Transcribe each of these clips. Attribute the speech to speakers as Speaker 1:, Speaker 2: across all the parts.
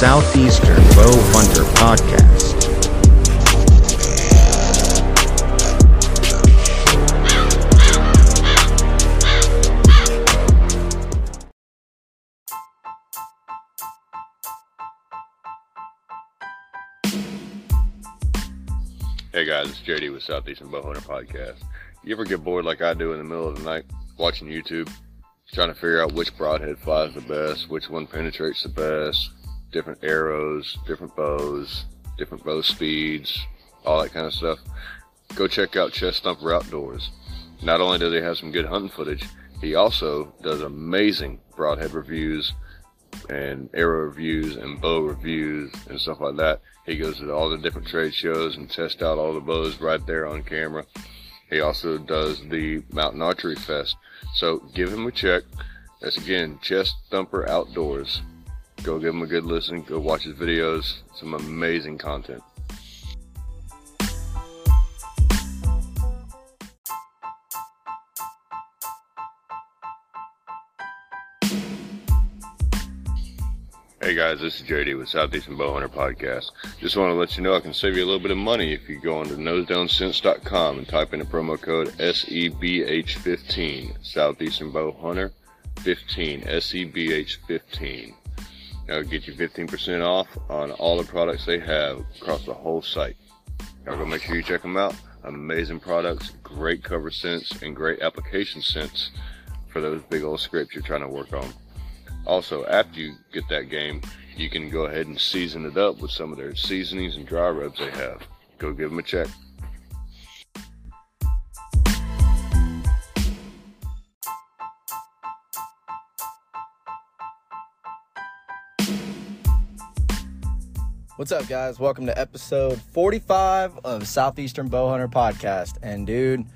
Speaker 1: Southeastern Bow Hunter Podcast.
Speaker 2: Hey guys, it's JD with Southeastern Bowhunter Podcast. You ever get bored like I do in the middle of the night watching YouTube, trying to figure out which broadhead flies the best, which one penetrates the best, different arrows, different bows, different bow speeds, all that kind of stuff? Go check out Chest Thumper Outdoors. Not only does he have some good hunting footage, he also does amazing broadhead reviews and arrow reviews and bow reviews and stuff like that. He goes to all the different trade shows and tests out all the bows right there on camera. He also does the Mountain Archery Fest. So give him a check. That's again Chest Thumper Outdoors. Go give him a good listen. Go watch his videos. Some amazing content. Hey guys, this is JD with Southeastern Bowhunter Podcast. Just want to let you know I can save you a little bit of money if you go on to nosedownscents.com and type in the promo code SEBH15, Southeastern Bowhunter 15, SEBH15. That'll get you 15% off on all the products they have across the whole site. Now go make sure you check them out. Amazing products, great cover scents, and great application scents for those big old scrapes you're trying to work on. Also, after you get that game, you can go ahead and season it up with some of their seasonings and dry rubs they have. Go give them a check.
Speaker 3: What's up, guys? Welcome to episode 45 of Southeastern Bowhunter Podcast. And dude,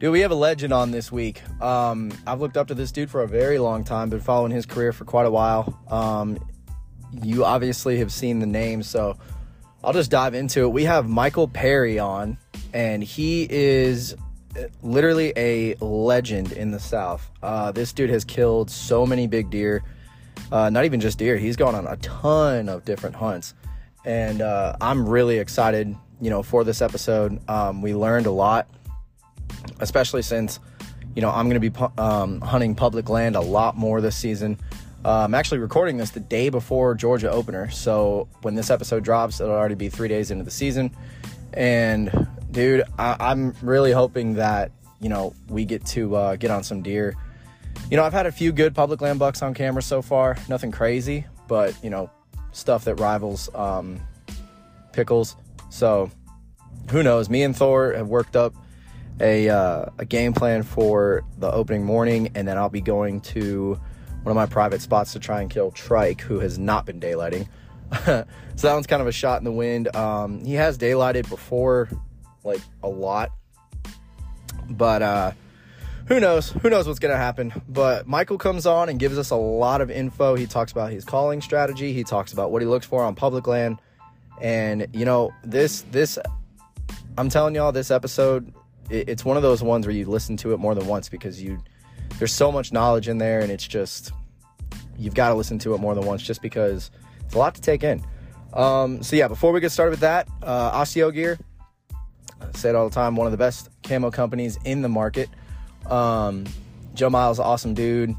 Speaker 3: dude, we have a legend on this week. Um, I've looked up to this dude for a very long time, been following his career for quite a while. Um, you obviously have seen the name, so I'll just dive into it. We have Michael Perry on, and he is literally a legend in the South. Uh, this dude has killed so many big deer. Uh, not even just deer, he's gone on a ton of different hunts and uh, I'm really excited, you know, for this episode. Um, we learned a lot, especially since, you know, I'm going to be pu- um, hunting public land a lot more this season. Uh, I'm actually recording this the day before Georgia opener, so when this episode drops, it'll already be three days into the season. And dude, I- I'm really hoping that you know we get to uh, get on some deer. You know, I've had a few good public land bucks on camera so far, nothing crazy, but you know, stuff that rivals um, pickles. So who knows? Me and Thor have worked up a uh, a game plan for the opening morning, and then I'll be going to one of my private spots to try and kill Trike, who has not been daylighting. so that one's kind of a shot in the wind. Um, he has daylighted before, like a lot, but uh, who knows? Who knows what's going to happen? But Michael comes on and gives us a lot of info. He talks about his calling strategy. He talks about what he looks for on public land. And you know, this this I'm telling y'all this episode it, it's one of those ones where you listen to it more than once because you there's so much knowledge in there and it's just you've got to listen to it more than once just because it's a lot to take in. Um, so yeah, before we get started with that, uh, Osteo Gear, I say it all the time, one of the best camo companies in the market. Um, Joe Miles, awesome dude.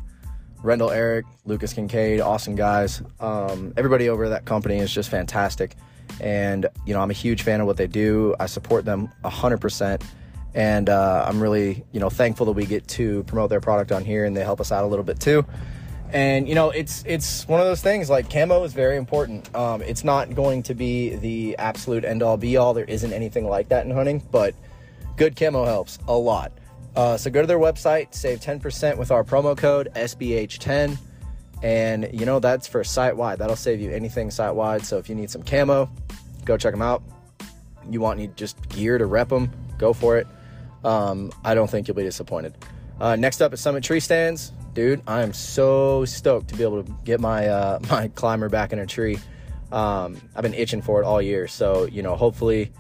Speaker 3: Rendell Eric, Lucas Kincaid, awesome guys. Um, everybody over at that company is just fantastic. And, you know, I'm a huge fan of what they do. I support them 100%. And uh, I'm really, you know, thankful that we get to promote their product on here and they help us out a little bit too. And, you know, it's it's one of those things like camo is very important. Um, it's not going to be the absolute end all be all. There isn't anything like that in hunting, but good camo helps a lot. Uh, so go to their website, save 10% with our promo code SBH10. And you know, that's for site wide. That'll save you anything site wide. So if you need some camo, go check them out. You want need just gear to rep them, go for it. Um, I don't think you'll be disappointed. Uh, next up is Summit Tree Stands. Dude, I am so stoked to be able to get my uh, my climber back in a tree. Um, I've been itching for it all year. So, you know, hopefully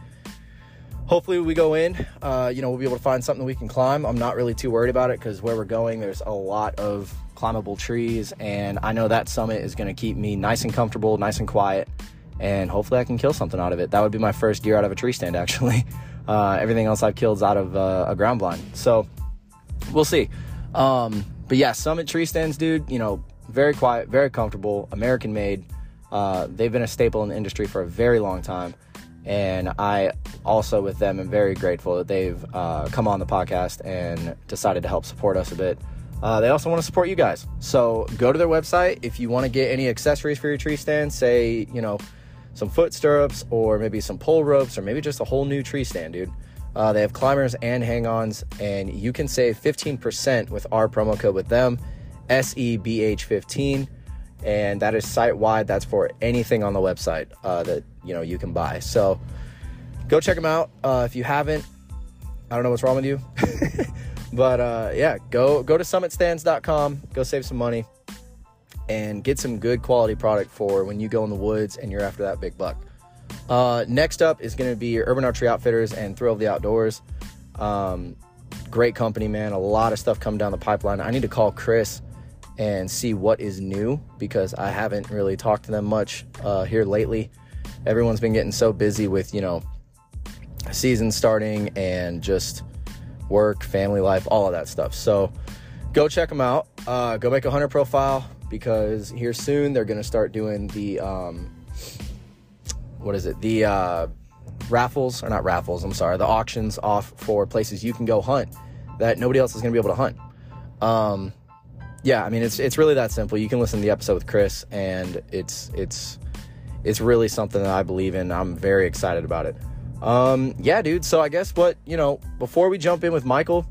Speaker 3: hopefully we go in. Uh, you know, we'll be able to find something we can climb. I'm not really too worried about it because where we're going, there's a lot of climbable trees, and I know that summit is going to keep me nice and comfortable, nice and quiet, and hopefully I can kill something out of it. That would be my first deer out of a tree stand, actually. Uh, everything else I've killed is out of uh, a ground blind, so we'll see. Um, but yeah, summit tree stands, dude. You know, very quiet, very comfortable, American made. Uh, they've been a staple in the industry for a very long time. And I also, with them, am very grateful that they've uh, come on the podcast and decided to help support us a bit. Uh, they also want to support you guys. So go to their website if you want to get any accessories for your tree stand, say, you know, some foot stirrups or maybe some pole ropes or maybe just a whole new tree stand, dude. Uh, they have climbers and hang ons, and you can save 15% with our promo code with them, SEBH15 and that is site wide. That's for anything on the website uh, that you know you can buy. So go check them out uh, if you haven't. I don't know what's wrong with you, but uh, yeah, go go to summitstands.com. Go save some money and get some good quality product for when you go in the woods and you're after that big buck. Uh, next up is going to be Urban Archery Outfitters and Thrill of the Outdoors. Um, great company, man. A lot of stuff coming down the pipeline. I need to call Chris and see what is new because I haven't really talked to them much uh, here lately. Everyone's been getting so busy with, you know, season starting and just work, family life, all of that stuff. So go check them out. Uh, go make a hunter profile because here soon they're going to start doing the, um, what is it? The uh, raffles, or not raffles, I'm sorry, the auctions off for places you can go hunt that nobody else is going to be able to hunt. Um, yeah, I mean it's it's really that simple. You can listen to the episode with Chris, and it's it's it's really something that I believe in. I'm very excited about it. Um, yeah, dude. So I guess what you know before we jump in with Michael,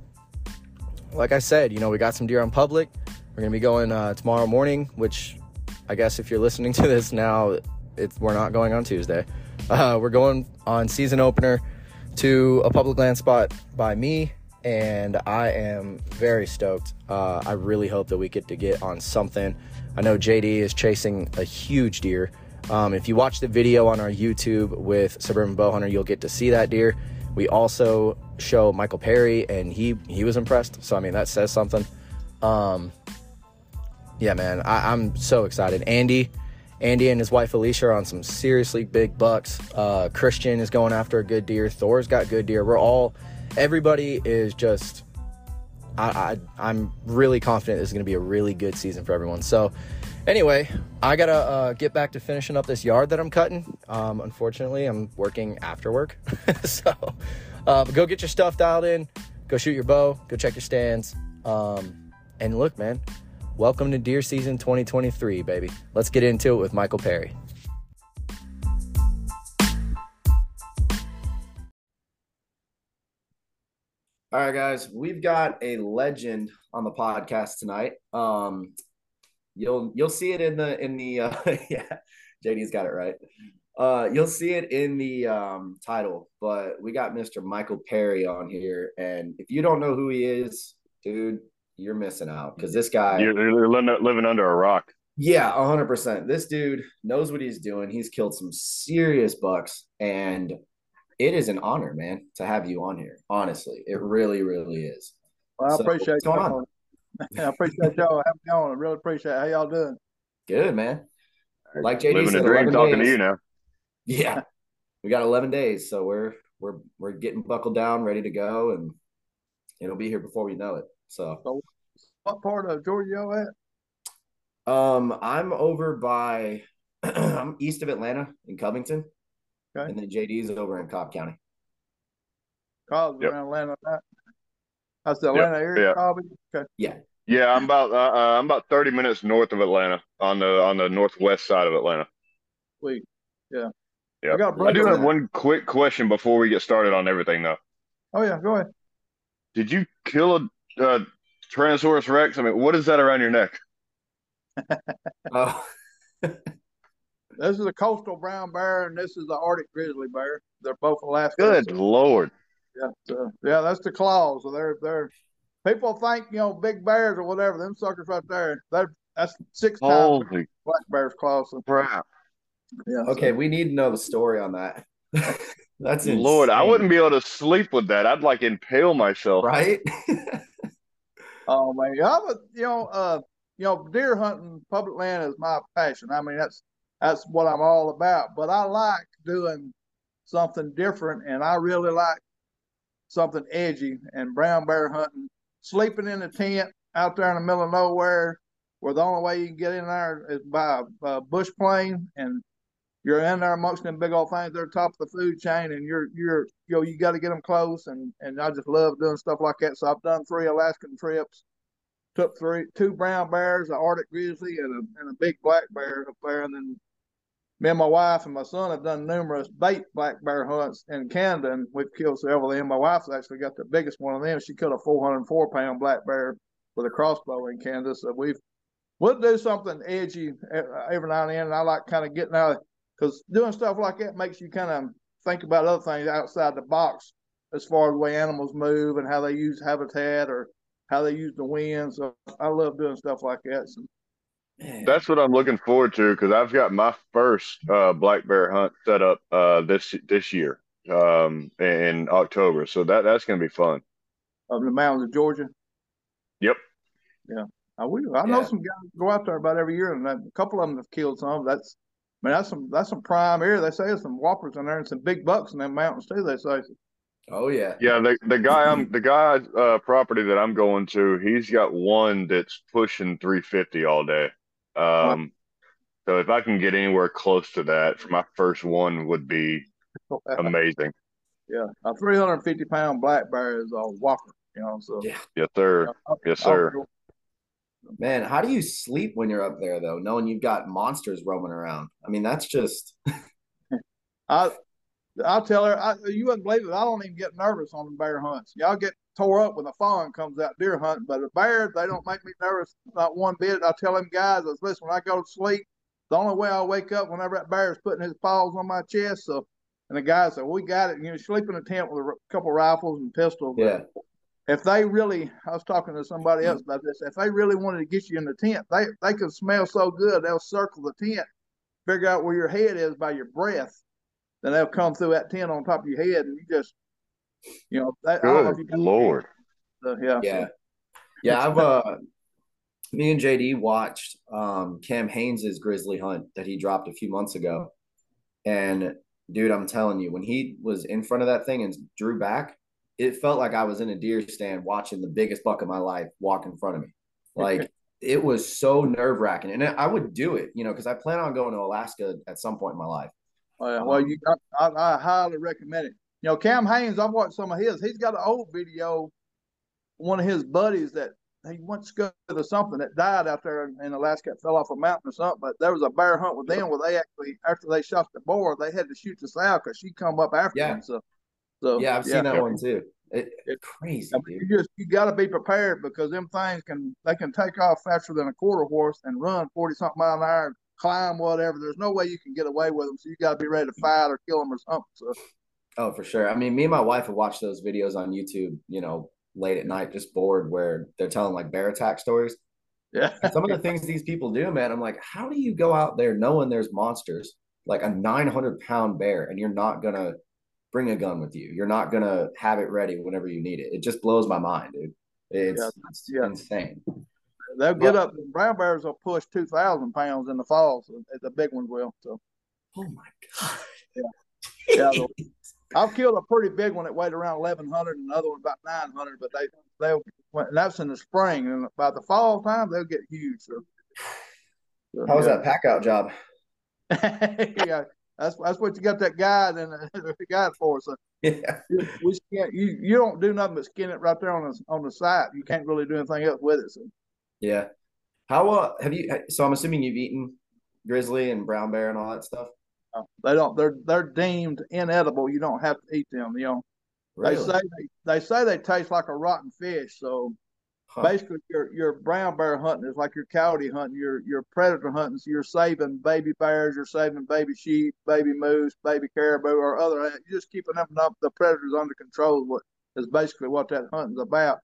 Speaker 3: like I said, you know we got some deer on public. We're gonna be going uh, tomorrow morning, which I guess if you're listening to this now, it's we're not going on Tuesday. Uh, we're going on season opener to a public land spot by me and I am very stoked. Uh, I really hope that we get to get on something. I know JD is chasing a huge deer. Um, if you watch the video on our YouTube with Suburban Bowhunter, you'll get to see that deer. We also show Michael Perry, and he he was impressed. So I mean, that says something. Um, yeah, man, I, am so excited. Andy, Andy and his wife Alicia are on some seriously big bucks. Uh, Christian is going after a good deer. Thor's got good deer. We're all everybody is just I, I am really confident this is going to be a really good season for everyone. So anyway, I gotta uh, get back to finishing up this yard that I'm cutting. Um, unfortunately, I'm working after work, so uh, go get your stuff dialed in, go shoot your bow, go check your stands, um, and look, man. Welcome to deer season 2023, baby. Let's get into it with Michael Perry. All right, guys, we've got a legend on the podcast tonight. Um, you'll you'll see it in the in the uh, yeah, JD's got it right. Uh, you'll see it in the um, title, but we got Mr. Michael Perry on here, and if you don't know who he is, dude, you're missing out because this guy
Speaker 4: you're, you're living under a rock.
Speaker 3: Yeah, hundred percent. This dude knows what he's doing. He's killed some serious bucks, and it is an honor, man, to have you on here. Honestly, it really, really is.
Speaker 5: Well, I so, appreciate y'all. I appreciate y'all having me on. I really appreciate it. How y'all doing?
Speaker 3: Good, man. Like JD
Speaker 4: Living
Speaker 3: said,
Speaker 4: dream talking days. to you now.
Speaker 3: Yeah, we got 11 days, so we're we're we're getting buckled down, ready to go, and it'll be here before we know it. So,
Speaker 5: so what part of Georgia y'all
Speaker 3: at? Um, I'm over by I'm east of Atlanta in Covington. Okay. And then JD's over in Cobb County.
Speaker 5: Cobb's yep. around Atlanta. That's the Atlanta yep. area, yeah. Cobb.
Speaker 3: Okay. Yeah.
Speaker 4: Yeah, I'm about uh, uh, I'm about 30 minutes north of Atlanta on the on the northwest side of Atlanta.
Speaker 5: Sweet. Yeah.
Speaker 4: Yeah. I, I do have one quick question before we get started on everything though.
Speaker 5: Oh yeah, go ahead.
Speaker 4: Did you kill a uh, Tyrannosaurus Rex? I mean, what is that around your neck?
Speaker 5: oh. This is a coastal brown bear, and this is the Arctic grizzly bear. They're both Alaska.
Speaker 4: Good lord.
Speaker 5: Yeah, so, yeah, that's the claws. So they're they're people think you know big bears or whatever. Them suckers right there. They're that's six Holy times black bear's claws. So.
Speaker 4: Crap.
Speaker 3: Yeah. Okay, so. we need to know the story on that.
Speaker 6: That's
Speaker 4: Lord, I wouldn't be able to sleep with that. I'd like impale myself.
Speaker 6: right.
Speaker 5: Oh man, I was, you know, uh, you know, deer hunting, public land is my passion. I mean, that's that's what I'm all about. But I like doing something different, and I really like something edgy. And brown bear hunting, sleeping in a tent out there in the middle of nowhere, where the only way you can get in there is by a, a bush plane, and you're in there amongst them big old things. They're top of the food chain, and you're you're you know you got to get them close. And and I just love doing stuff like that. So I've done three Alaskan trips took three two brown bears, an Arctic grizzly, and a and a big black bear up there. And then me and my wife and my son have done numerous bait black bear hunts in Canada, and we've killed several of them. My wife's actually got the biggest one of them. She killed a 404 pound black bear with a crossbow in Canada. So we've we'll do something edgy uh, every now and then. And I like kind of getting out because doing stuff like that makes you kind of think about other things outside the box as far as the way animals move and how they use habitat or how they use the wind. So I love doing stuff like that. So.
Speaker 6: Man.
Speaker 4: That's what I'm looking forward to because I've got my first uh, black bear hunt set up uh, this this year um, in October. So that that's going to be fun.
Speaker 5: Of the mountains of Georgia.
Speaker 4: Yep.
Speaker 5: Yeah, I will. I know some guys go out there about every year, and a couple of them have killed some. That's, I mean, that's some that's some prime area. They say there's some whoppers in there and some big bucks in them mountains too. They say.
Speaker 6: oh yeah.
Speaker 4: Yeah, the the guy I'm the guy's uh, property that I'm going to, he's got one that's pushing 350 all day. Um, so if I can get anywhere close to that for my first one, would be amazing.
Speaker 5: yeah, a 350 pound black bear is a whopper. You know, so
Speaker 6: Yeah.
Speaker 4: Yes, sir. Yes, sir.
Speaker 6: Man, how do you sleep when you're up there though, knowing you've got monsters roaming around? I mean, that's just
Speaker 5: I I'll tell her I, you wouldn't believe it. I don't even get nervous on bear hunts. Y'all get tore up when the fawn comes out deer hunting, but the bears they don't make me nervous not one bit. I tell them guys, I listen when I go to sleep. The only way I wake up whenever that bear is putting his paws on my chest. So, and the guys said, "We got it." You know, sleep in a tent with a couple rifles and pistols. But
Speaker 6: yeah.
Speaker 5: if they really, I was talking to somebody else about this. If they really wanted to get you in the tent, they they could smell so good they'll circle the tent, figure out where your head is by your breath. Then they'll come through that tent on top of your head, and you just, you know, I don't know you
Speaker 4: Good Lord.
Speaker 5: So, yeah,
Speaker 6: Yeah. Yeah, I've uh me and JD watched um Cam Hanes's grizzly hunt that he dropped a few months ago. And dude, I'm telling you, when he was in front of that thing and drew back, it felt like I was in a deer stand watching the biggest buck of my life walk in front of me. Like it was so nerve wracking. And I would do it, you know, because I plan on going to Alaska at some point in my life.
Speaker 5: Uh, well, you, I, I, I highly recommend it. You know, Cam Hanes, I've watched some of his. He's got an old video. One of his buddies that he once go to something that died out there in Alaska, fell off a mountain or something. But there was a bear hunt with them where they actually, after they shot the boar, they had to shoot the sow because she come up after
Speaker 6: Yeah.
Speaker 5: them. So, so
Speaker 6: Yeah, I've seen that one too. It,
Speaker 5: It-
Speaker 6: crazy,
Speaker 5: I mean, you just you got to be prepared because them things can they can take off faster than a quarter horse and run forty something mile an hour, climb whatever. There's no way you can get away with them, so you got to be ready to fight or kill them or something. So
Speaker 6: Oh, for sure. I mean, me and my wife have watched those videos on YouTube, you know, late at night, just bored, where they're telling like bear attack stories.
Speaker 5: yeah,
Speaker 6: Some of the things these people do, man, I'm like, how do you go out there knowing there's monsters, like a 900 pound bear, and you're not gonna bring a gun with you? You're not gonna have it ready whenever you need it. It just blows my mind, dude. It's,
Speaker 5: Yeah.
Speaker 6: it's
Speaker 5: Yeah.
Speaker 6: insane.
Speaker 5: they'll get up. Brown bears will push two thousand pounds in the fall. So uh, the big ones will. So
Speaker 6: Oh my god.
Speaker 5: Yeah, the- I've killed a pretty big one that weighed around eleven hundred, and another one about nine hundred. But they they went, and that's in the spring, and by the fall time they'll get huge. So, so,
Speaker 6: How was
Speaker 5: yeah.
Speaker 6: that pack out job?
Speaker 5: yeah, that's that's what you got that guide and the guide for. So
Speaker 6: Yeah.
Speaker 5: you, we skin, you you don't do nothing but skin it right there on the on the site. You can't really do anything else with it. So
Speaker 6: Yeah. How uh have you so I'm assuming you've eaten grizzly and brown bear and all that stuff?
Speaker 5: They don't. They're they're deemed inedible. You don't have to eat them. You know. They say they, they say they taste like a rotten fish. So
Speaker 6: Huh.
Speaker 5: basically, your your brown bear hunting is like your coyote hunting. Your your predator hunting. So you're saving baby bears. You're saving baby sheep, baby moose, baby caribou, or other. You're just keeping them up the predators under control. What is basically what that hunting's about.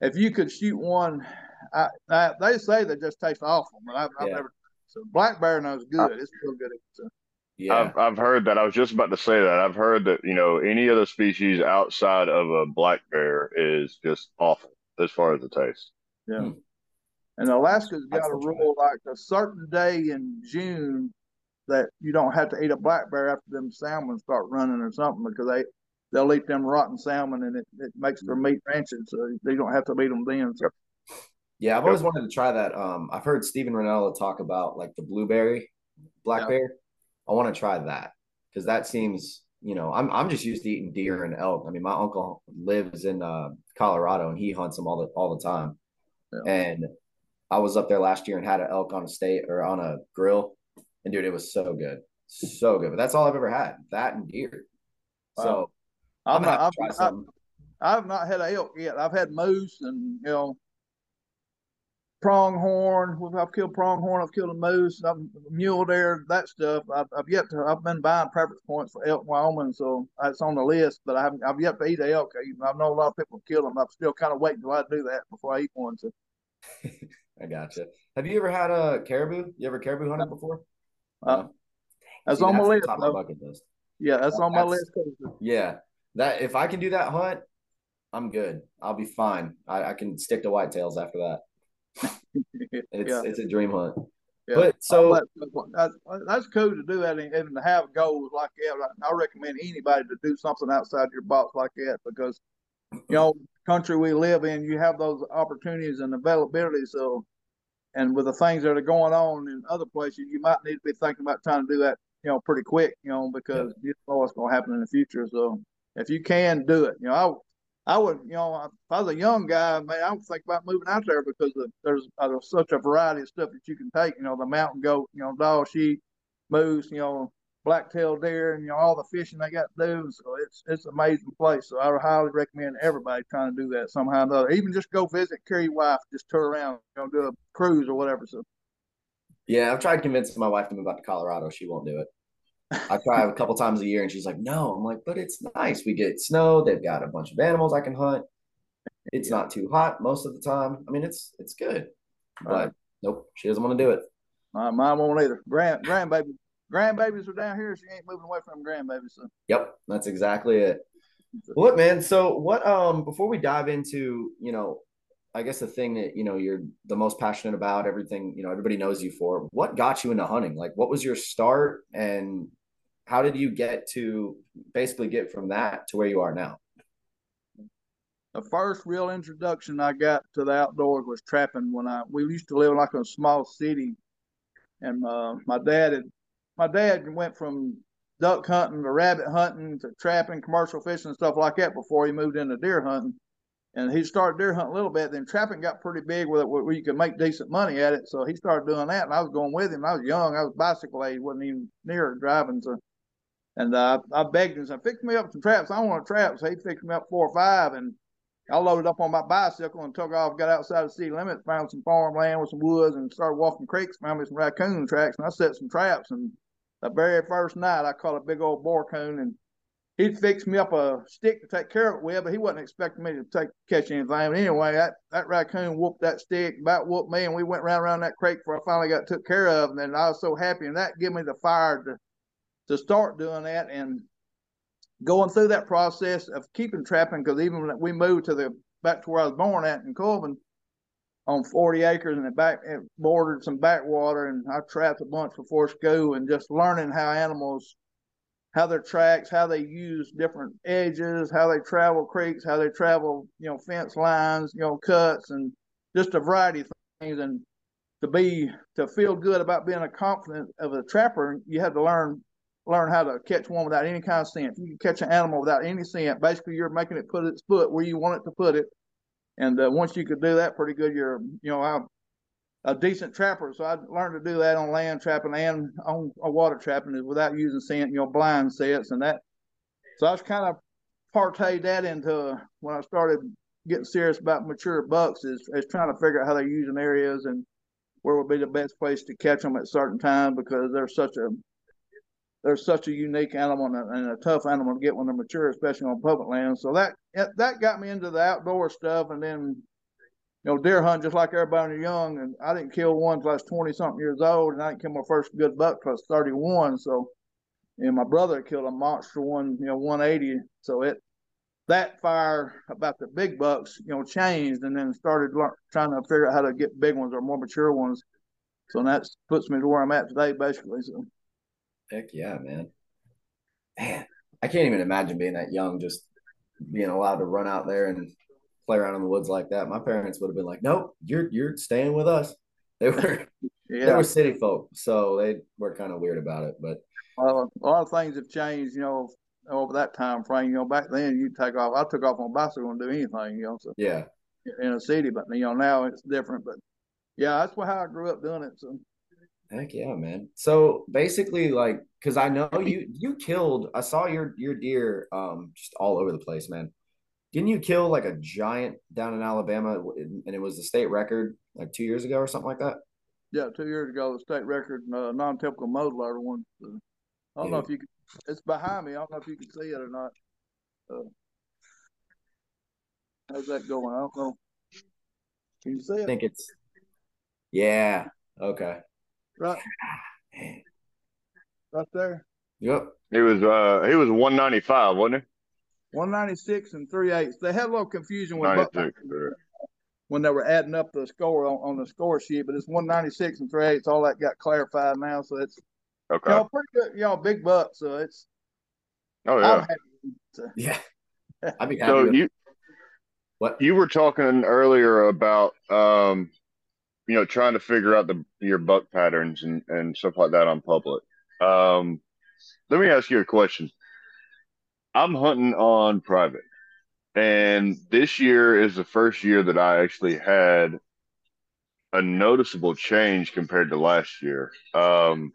Speaker 5: If you could shoot one, I, I, they say they just taste awful, but I've, I've never. So black bear knows good. It's real good.
Speaker 6: Yeah.
Speaker 4: I've I've heard that. I was just about to say that. I've heard that you know any other species outside of a black bear is just awful as far as the taste.
Speaker 5: Yeah.
Speaker 6: Hmm.
Speaker 5: And Alaska's
Speaker 6: I'd
Speaker 5: got a
Speaker 6: still try
Speaker 5: rule like a certain day in June that you don't have to eat a black bear after them salmon start running or something because they they'll eat them rotten salmon and it, it makes their meat rancid, so they don't have to eat them then. So
Speaker 6: Yeah, I've always wanted to try that. Um, I've heard Steven Rinella talk about like the blueberry black
Speaker 5: Yeah.
Speaker 6: bear. I want to try that because that seems, you know, I'm I'm just used to eating deer and elk. I mean, my uncle lives in uh, Colorado and he hunts them all the all the time.
Speaker 5: Yeah.
Speaker 6: And I was up there last year and had an elk on a state or on a grill, and dude, it was so good, so good. But that's all I've ever had, that and deer. So
Speaker 5: I'm
Speaker 6: I'm
Speaker 5: not. I've,
Speaker 6: to try
Speaker 5: I,
Speaker 6: something.
Speaker 5: I've not had elk yet. I've had moose and you know pronghorn. I've killed pronghorn. I've killed a moose. I've mule deer. That stuff. I've, I've yet to. I've been buying preference points for elk, in Wyoming, so that's on the list. But I haven't. I've yet to eat a elk. I, I know a lot of people kill them. I'm still kind of waiting till I do that before I eat one. So
Speaker 6: I gotcha. Have you ever had a caribou? You ever caribou hunted before?
Speaker 5: Uh,
Speaker 6: No?
Speaker 5: that's
Speaker 6: See,
Speaker 5: on my list.
Speaker 6: top of bucket list.
Speaker 5: Yeah, that's on my
Speaker 6: That's-
Speaker 5: list.
Speaker 6: Yeah, that if I can do that hunt, I'm good. I'll be fine. I, I can stick to whitetails after that. It's
Speaker 5: yeah,
Speaker 6: it's a dream hunt.
Speaker 5: yeah.
Speaker 6: But so
Speaker 5: that's, that's cool to do that and, and to have goals like that. I recommend anybody to do something outside your box like that because, you know, country we live in, you have those opportunities and availability. So, and with the things that are going on in other places, you might need to be thinking about trying to do that, you know, pretty quick, you know, because you don't know what's going to happen in the future. So, if you can do it, you know, I would, you know, if I was a young guy, man, I would think about moving out there because of, there's, uh, there's such a variety of stuff that you can take. You know, the mountain goat, you know, dog, sheep, moose, you know, black-tailed deer, and you know all the fishing they got to do. So it's it's an amazing place. So I would highly recommend everybody trying to do that somehow or another. Even just go visit, carry wife, just tour around, you know, do a cruise or whatever. So
Speaker 6: yeah, I've tried convincing my wife to move out to Colorado. She won't do it. I try a couple times a year, and she's like, "No." I'm like, "But it's nice. We get snow. They've got a bunch of animals I can hunt. It's not too hot most of the time. I mean, it's it's good." But
Speaker 5: Right.
Speaker 6: nope, she doesn't want to do it.
Speaker 5: my mom won't either. Grand grandbaby grandbabies are down here. She ain't moving away from grandbabies. So
Speaker 6: Yep, that's exactly it. What man? So what? Um, before we dive into, you know, I guess the thing that you know you're the most passionate about, everything you know, everybody knows you for. What got you into hunting? Like, what was your start, and how did you get to basically get from that to where you are now?
Speaker 5: the first real introduction I got to the outdoors was trapping when I we used to live like a small city, and uh, my dad had my dad went from duck hunting to rabbit hunting to trapping, commercial fishing and stuff like that before he moved into deer hunting. And he started deer hunting a little bit. Then trapping got pretty big with it, where you could make decent money at it. So he started doing that, and I was going with him. I was young. I was bicycle age, wasn't even near driving. So, and uh, I begged him, said, "Fix me up some traps. I want a trap." So he fixed me up four or five, and I loaded up on my bicycle and took off, got outside the city limits, found some farmland with some woods, and started walking creeks, found me some raccoon tracks, and I set some traps. And the very first night, I caught a big old boar coon, and he'd fixed me up a stick to take care of it with, but he wasn't expecting me to take catch anything. But anyway, that, that raccoon whooped that stick, about whooped me, and we went round around that creek before I finally got took care of. And then I was so happy, and that gave me the fire to to start doing that. And going through that process of keeping trapping because even when we moved to the back to where I was born at in Colvin on 40 acres and it back it bordered some backwater and I trapped a bunch before school and just learning how animals how their tracks how they use different edges how they travel creeks how they travel you know fence lines you know cuts and just a variety of things and to be to feel good about being a confident of a trapper you have to learn learn how to catch one without any kind of scent. You can catch an animal without any scent. Basically, you're making it put its foot where you want it to put it. And uh, once you could do that pretty good, you're, you know, I'm a decent trapper. So I learned to do that on land trapping and on, water trapping without using scent, you know, blind sets and that. So I was kind of parlayed that into uh, when I started getting serious about mature bucks is, is trying to figure out how they're using areas and where would be the best place to catch them at certain times because they're such a they're such a unique animal and a, and a, tough animal to get when they're mature, especially on public land. So that that got me into the outdoor stuff, and then you know deer hunt just like everybody when you're young. And I didn't kill one until I was twenty something years old, and I didn't kill my first good buck till I was thirty one. So and my brother killed a monster one, you know, 180. So it that fire about the big bucks, you know, changed and then started learn, trying to figure out how to get big ones or more mature ones. So that puts me to where I'm at today, basically. So,
Speaker 6: heck yeah, man. Man, I can't even imagine being that young, just being allowed to run out there and play around in the woods like that. My parents would have been like, "Nope, you're you're staying with us." They were yeah. they were city folk, so they were kind of weird about it. But
Speaker 5: uh, a lot of things have changed, you know, over that time frame. You know, back then you take off. I took off on bicycle and do anything, you know. So
Speaker 6: yeah,
Speaker 5: in a city, but you know now it's different. But yeah, that's how I grew up doing it. So
Speaker 6: heck yeah, man. So basically, like, because I know you you killed. I saw your your deer um just all over the place, man. Didn't you kill like a giant down in Alabama, and it was the state record like two years ago or something like that?
Speaker 5: Yeah, two years ago, the state record uh, non-typical muzzleloader one. I don't yeah. know if you can. It's behind me. I don't know if you can see it or not. Uh, how's that going? I don't know. Can you see it?
Speaker 6: I think it's. Yeah. Okay.
Speaker 5: Right. Right there.
Speaker 6: Yep.
Speaker 4: He was uh he was one ninety five, wasn't he?
Speaker 5: One ninety six and three eighths. They had a little confusion with when they were adding up the score on, on the score sheet, but it's one ninety six and three eighths. All that got clarified now, so it's okay. You know, pretty good. You know, big bucks. So it's.
Speaker 4: Oh yeah.
Speaker 6: To, yeah. I'd be
Speaker 4: happy. So you. What you were talking earlier about um you know, trying to figure out the your buck patterns and, and stuff like that on public. Um, let me ask you a question. I'm hunting on private, and this year is the first year that I actually had a noticeable change compared to last year um,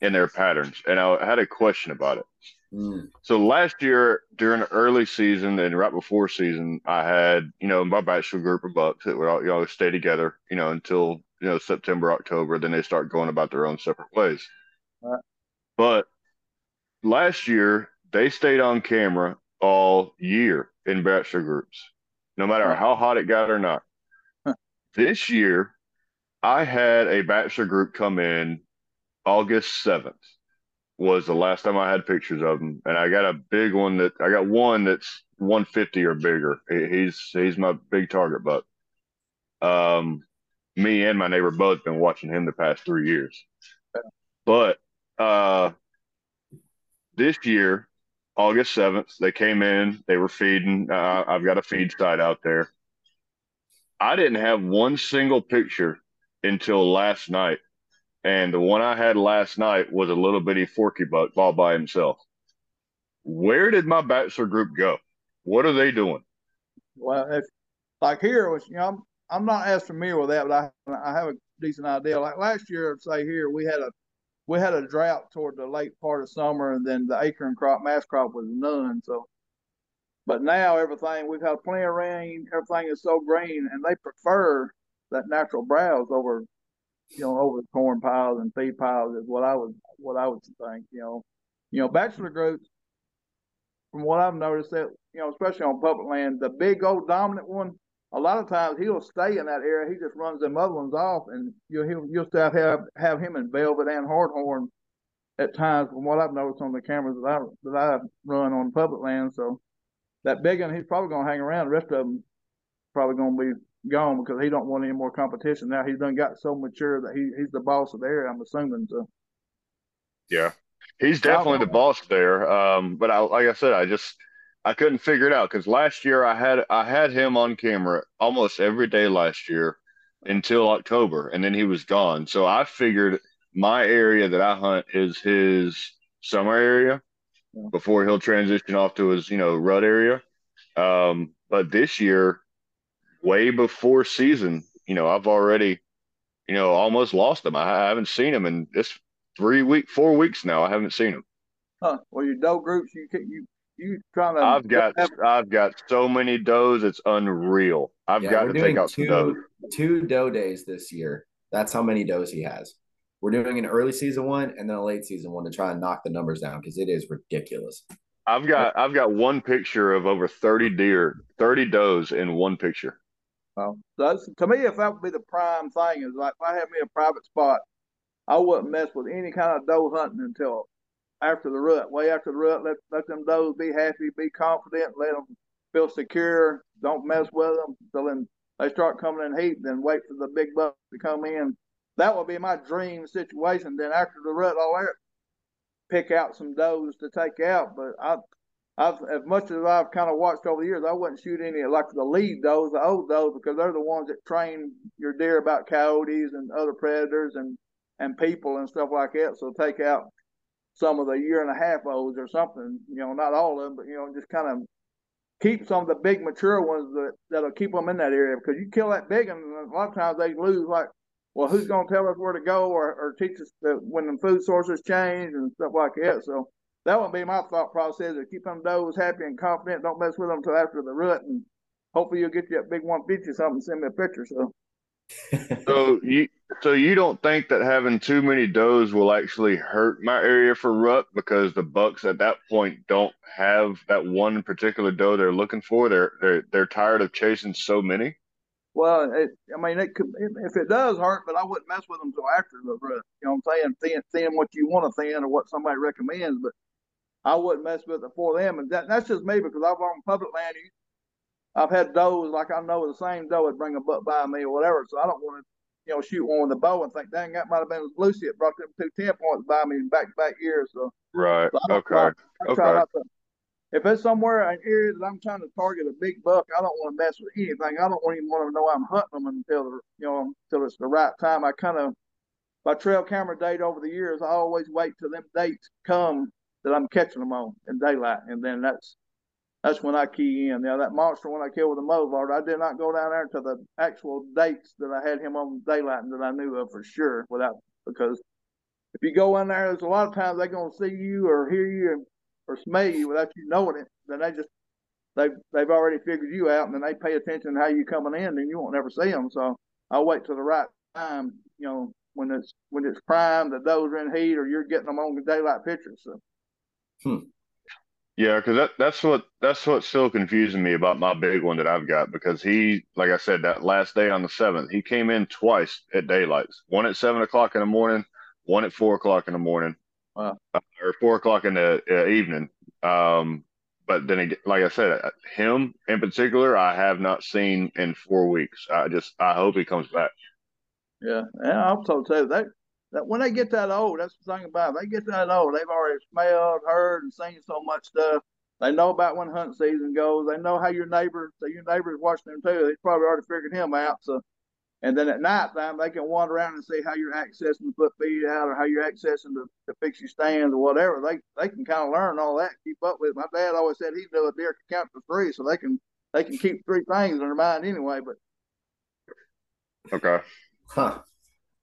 Speaker 4: in their patterns. And I had a question about it. Mm. So last year during the early season and right before season, I had you know my bachelor group of bucks that would all you know stay together you know until you know September October. Then they start going about their own separate ways. Right. But last year they stayed on camera all year in bachelor groups, no matter how hot it got or not. This year, I had a bachelor group come in August seventh was the last time I had pictures of him, and I got a big one that I got one that's 150 or bigger. He's he's my big target buck. Um, me and my neighbor both been watching him the past three years, but uh, this year, August 7th, they came in. They were feeding. Uh, I've got a feed site out there. I didn't have one single picture until last night and the one I had last night was a little bitty forky buck all by himself. Where did my bachelor group go? What are they doing?
Speaker 5: Well, if like here was, you know, I'm, I'm not as familiar with that, but I I have a decent idea. Like last year, say here we had a we had a drought toward the late part of summer, and then the acorn crop, mass crop was none. So, but now everything we've had plenty of rain. Everything is so green, and they prefer that natural browse over you know, over the corn piles and feed piles is what I would what I would think. You know, you know, bachelor groups. From what I've noticed, that you know, especially on public land, the big old dominant one, a lot of times he'll stay in that area. He just runs them other ones off, and you'll he'll, you'll still have have him in velvet and hardhorn at times. From what I've noticed on the cameras that I that I run on public land, so that big one he's probably gonna hang around. The rest of them probably gonna be gone because he don't want any more competition now. He's done got so mature that he he's the boss of the area. I'm assuming so.
Speaker 4: Yeah, he's definitely the boss there. Um, but I, like I said, I just I couldn't figure it out because last year I had I had him on camera almost every day last year until October, and then he was gone. So I figured my area that I hunt is his summer area before he'll transition off to his you know rut area. Um, but this year way before season, you know, I've already, you know, almost lost him. I haven't seen him in this three week, four weeks now. I haven't seen him.
Speaker 5: Huh. Well, your doe groups, you can, you you trying to?
Speaker 4: I've got have... I've got so many does. It's unreal. I've yeah, got to take out two, some does.
Speaker 6: Two doe days this year. That's how many does he has. We're doing an early season one and then a late season one to try and knock the numbers down because it is ridiculous.
Speaker 4: I've got I've got one picture of over thirty deer, thirty does in one picture.
Speaker 5: Well, that's to me, if that would be the prime thing, is like if I had me a private spot, I wouldn't mess with any kind of doe hunting until after the rut, way after the rut. Let let them does be happy, be confident, let them feel secure. Don't mess with them until then they start coming in heat. Then wait for the big bucks to come in. That would be my dream situation. Then after the rut, all that, pick out some does to take out. But I I've as much as I've kind of watched over the years, I wouldn't shoot any like the lead does, the old does, because they're the ones that train your deer about coyotes and other predators and and people and stuff like that. So take out some of the year and a half olds or something, you know, not all of them, but you know, just kind of keep some of the big mature ones that that'll keep them in that area because you kill that big and a lot of times they lose like well who's going to tell us where to go or, or teach us that when the food sources change and stuff like that so that would be my thought process to keep them does happy and confident. Don't mess with them until after the rut, and hopefully you'll get you that big 150 or something. Send me a picture. So.
Speaker 4: so you so you don't think that having too many does will actually hurt my area for rut because the bucks at that point don't have that one particular doe they're looking for. They're they're they're tired of chasing so many.
Speaker 5: Well, it, I mean, it could if it does hurt, but I wouldn't mess with them until after the rut. You know what I'm saying? Thin, thin what you want to thin or what somebody recommends, but I wouldn't mess with it for them. And that, that's just me because I've on public land. I've had does like I know the same doe would bring a buck by me or whatever. So I don't want to, you know, shoot one with a bow and think, dang, that might have been Lucy that brought them two 10 points by me in back to back years. So
Speaker 4: right,
Speaker 5: so
Speaker 4: okay, try, okay.
Speaker 5: To, if it's somewhere an area that I'm trying to target a big buck, I don't want to mess with anything. I don't even want to know I'm hunting them until the, you know until it's the right time. I kind of my trail camera date over the years, I always wait till them dates come that I'm catching them on in daylight, and then that's that's when I key in. Now that monster when I killed with the Mozart, I did not go down there to the actual dates that I had him on daylight and that I knew of for sure without because if you go in there, there's a lot of times they're gonna see you or hear you or smell you without you knowing it. Then they just they've they've already figured you out, and then they pay attention to how you coming in, and you won't never see them. So I'll wait till the right time, you know, when it's when it's prime, the does are in heat, or you're getting them on the daylight pictures. So
Speaker 4: Hmm. Yeah, because that that's what that's what's still confusing me about my big one that I've got because he, like I said, that last day on the seventh, he came in twice at daylight. One at seven o'clock in the morning, one at four o'clock in the morning,
Speaker 5: wow.
Speaker 4: uh, or four o'clock in the uh, evening. Um, but then, he, like I said, uh, him in particular, I have not seen in four weeks. I just I hope he comes back.
Speaker 5: Yeah, yeah, I hope so too. They that when they get that old, that's the thing about it. They get that old, they've already smelled, heard, and seen so much stuff. They know about when hunt season goes. They know how your neighbor, so your neighbor's watching them too. They probably already figured him out. So, and then at night time, they can wander around and see how you're accessing the put feed out or how you're accessing the, the fix your stands or whatever. They they can kind of learn all that, keep up with. It. My dad always said he knew a deer could count to three, so they can they can keep three things in their mind anyway. But
Speaker 4: okay,
Speaker 6: huh?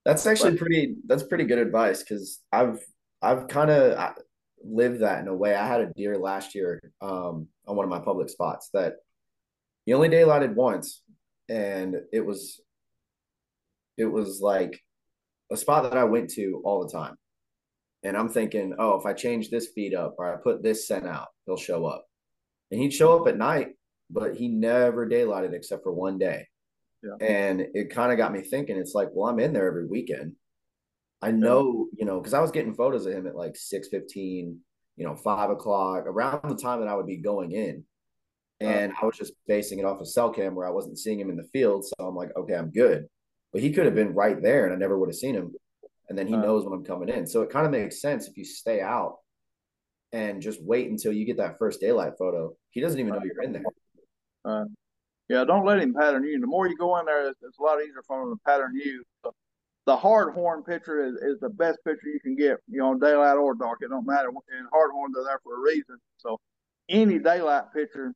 Speaker 6: That's actually pretty. That's pretty good advice because I've I've kind of lived that in a way. I had a deer last year um, on one of my public spots that he only daylighted once, and it was it was like a spot that I went to all the time. And I'm thinking, oh, if I change this feed up or I put this scent out, he'll show up. And he'd show up at night, but he never daylighted except for one day. Yeah. And it kind of got me thinking, it's like, well, I'm in there every weekend. I know, yeah. you know, because I was getting photos of him at like 6 15, you know, five o'clock, around the time that I would be going in. And I was just basing it off a of cell cam where I wasn't seeing him in the field. So I'm like, okay, I'm good. But he could have been right there and I never would have seen him. And then he uh, knows when I'm coming in. So it kind of makes sense if you stay out and just wait until you get that first daylight photo. He doesn't even know you're in there.
Speaker 5: Uh, yeah, don't let him pattern you. The more you go in there, it's, it's a lot easier for him to pattern you. So the hard horn picture is, is the best picture you can get, you know, daylight or dark. It don't matter. And hard horns are there for a reason. So any daylight picture,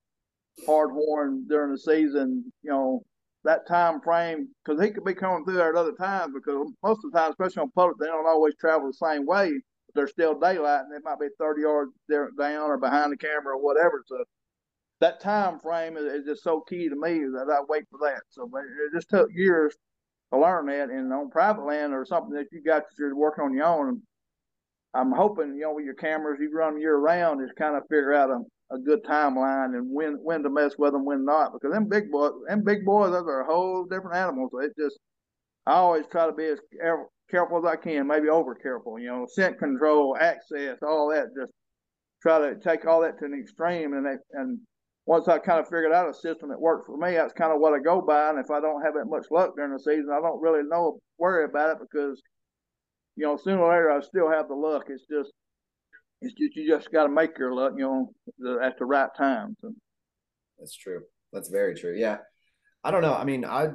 Speaker 5: hard horn during the season, you know, that time frame, because he could be coming through there at other times because most of the time, especially on public, they don't always travel the same way. But they're still daylight and they might be 30 yards down or behind the camera or whatever. So that time frame is, is, just so key to me that I wait for that. So it just took years to learn that. And on private land or something that you got that you're working on your own, I'm hoping you know with your cameras you run year round is kind of figure out a, a good timeline and when when to mess with them, when not. Because them big boys, them big boys, those are a whole different animal. So it just I always try to be as careful as I can, maybe over careful. You know, scent control, access, all that. Just try to take all that to an extreme, and and once I kind of figured out a system that worked for me, that's kind of what I go by. And if I don't have that much luck during the season, I don't really know worry about it because, you know, sooner or later I still have the luck. It's just, it's just you just got to make your luck, you know, at the right time. So.
Speaker 6: That's true. That's very true. Yeah, I don't know. I mean, I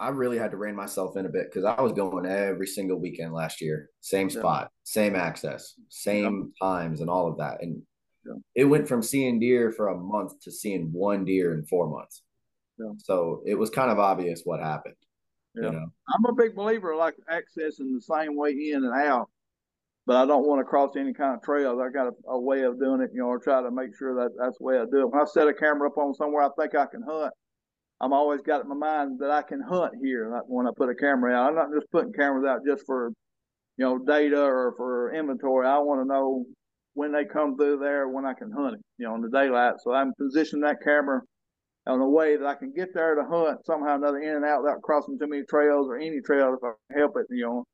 Speaker 6: I really had to rein myself in a bit because I was going every single weekend last year, same spot, yeah. same access, same yeah. times, and all of that, and yeah. It went from seeing deer for a month to seeing one deer in four months. Yeah. So it was kind of obvious what happened. Yeah. You know?
Speaker 5: I'm a big believer like accessing the same way in and out, but I don't want to cross any kind of trails. I got a, a, way of doing it, you know, or try to make sure that that's the way I do it. When I set a camera up on somewhere I think I can hunt, I'm always got in my mind that I can hunt here like when I put a camera out. I'm not just putting cameras out just for, you know, data or for inventory. I want to know when they come through there when I can hunt it, you know, in the daylight. So I'm positioning that camera in a way that I can get there to hunt somehow another in and out without crossing too many trails or any trail if I can help it, you know,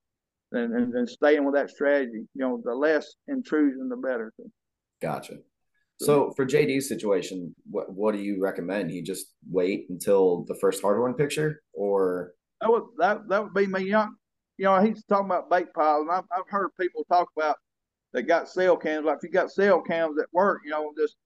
Speaker 5: and, and, and staying with that strategy. You know, the less intrusion, the better.
Speaker 6: Gotcha. So for JD's situation, what what do you recommend? He just wait until the first hard one picture, or
Speaker 5: that would that that would be me. You know, he's talking about bait piles, and I've, I've heard people talk about that got cell cams. Like if you got cell cams at work, you know, just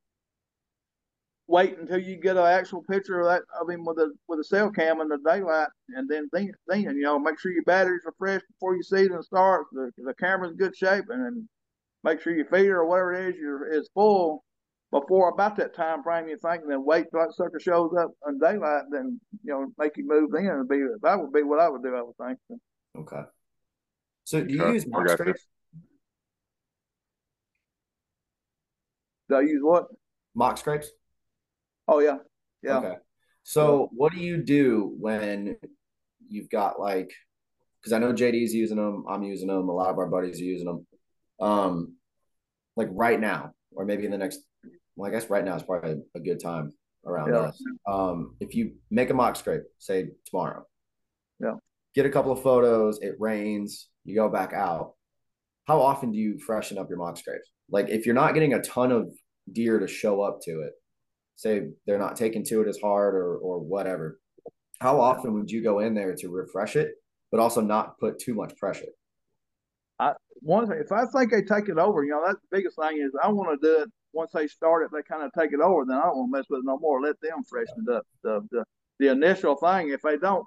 Speaker 5: wait until you get an actual picture of that of him with a with a cell cam in the daylight, and then then, then you know make sure your batteries are fresh before you see them start. The the camera's in good shape, and then make sure your feeder or whatever it is your is full before about that time frame you think, and then wait till that sucker shows up in daylight, then you know make you move in. And be that would be what I would do. I would think.
Speaker 6: Okay. So do you okay. use mock
Speaker 5: Do I use what?
Speaker 6: Mock scrapes.
Speaker 5: Oh yeah, yeah.
Speaker 6: Okay. So what do you do when you've got like? Because I know JD's using them, I'm using them, a lot of our buddies are using them. Um, like right now, or maybe in the next. Well, I guess right now is probably a good time around yeah. this. Um, if you make a mock scrape, say tomorrow,
Speaker 5: yeah,
Speaker 6: get a couple of photos. It rains, you go back out. How often do you freshen up your mock scrapes? like if you're not getting a ton of deer to show up to it, say they're not taking to it as hard or or whatever, how often would you go in there to refresh it, but also not put too much pressure?
Speaker 5: I one if I think they take it over, you know, that's the biggest thing is I want to do it once they start it, they kind of take it over. Then I don't want to mess with it no more. Let them freshen it up. The, the the initial thing, if they don't